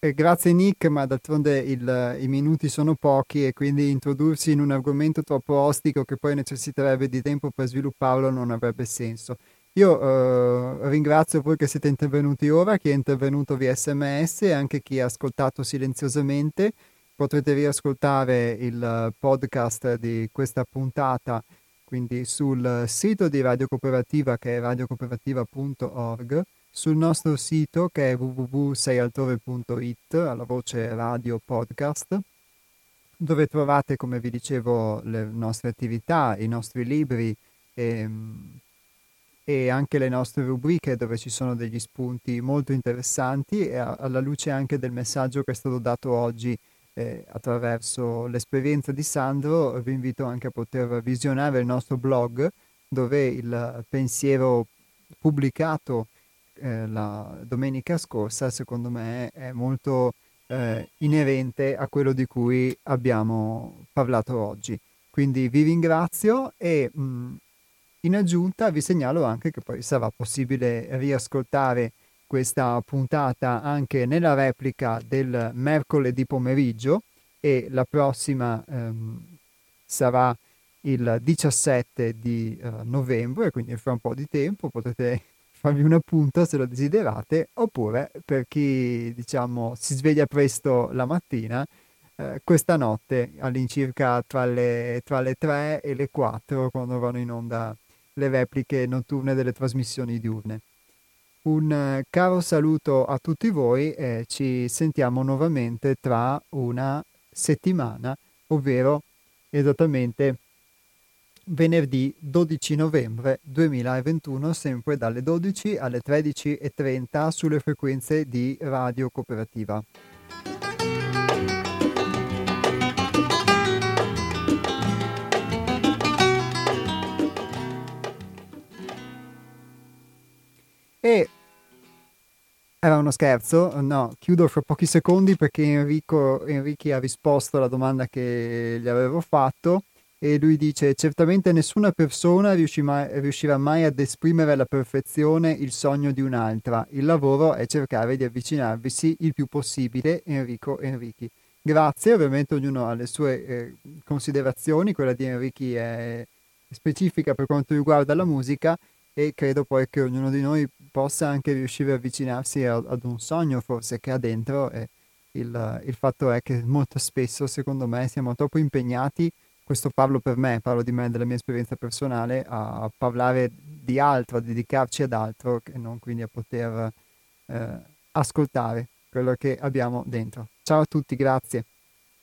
Eh, grazie Nick, ma d'altronde il, i minuti sono pochi e quindi introdursi in un argomento troppo ostico che poi necessiterebbe di tempo per svilupparlo non avrebbe senso. Io eh, ringrazio voi che siete intervenuti ora, chi è intervenuto via sms e anche chi ha ascoltato silenziosamente. Potrete riascoltare il podcast di questa puntata quindi sul sito di Radio Cooperativa che è radiocooperativa.org sul nostro sito che è www.seialtore.it alla voce radio podcast dove trovate come vi dicevo le nostre attività, i nostri libri e, ehm, e anche le nostre rubriche dove ci sono degli spunti molto interessanti e alla luce anche del messaggio che è stato dato oggi eh, attraverso l'esperienza di Sandro vi invito anche a poter visionare il nostro blog dove il pensiero pubblicato eh, la domenica scorsa, secondo me è molto eh, inerente a quello di cui abbiamo parlato oggi. Quindi vi ringrazio e mh, mm, in aggiunta vi segnalo anche che poi sarà possibile riascoltare questa puntata anche nella replica del mercoledì pomeriggio e la prossima ehm, sarà il 17 di uh, novembre, quindi fra un po' di tempo potete farvi un appunto se lo desiderate, oppure per chi diciamo si sveglia presto la mattina, eh, questa notte all'incirca tra le, tra le 3 e le 4 quando vanno in onda le repliche notturne delle trasmissioni diurne. Un eh, caro saluto a tutti voi e ci sentiamo nuovamente tra una settimana, ovvero esattamente venerdì 12 novembre 2021, sempre dalle 12 alle 13.30 sulle frequenze di Radio Cooperativa. E era uno scherzo, no, chiudo fra pochi secondi perché Enrico, Enrico ha risposto alla domanda che gli avevo fatto e lui dice certamente nessuna persona riuscirà mai ad esprimere alla perfezione il sogno di un'altra, il lavoro è cercare di avvicinarvisi il più possibile Enrico Enrichi. Grazie, ovviamente ognuno ha le sue eh, considerazioni, quella di Enrichi è specifica per quanto riguarda la musica e credo poi che ognuno di noi possa anche riuscire a avvicinarsi a, ad un sogno forse che ha dentro e il, il fatto è che molto spesso secondo me siamo troppo impegnati questo parlo per me, parlo di me, della mia esperienza personale, a parlare di altro, a dedicarci ad altro e non quindi a poter eh, ascoltare quello che abbiamo dentro. Ciao a tutti, grazie.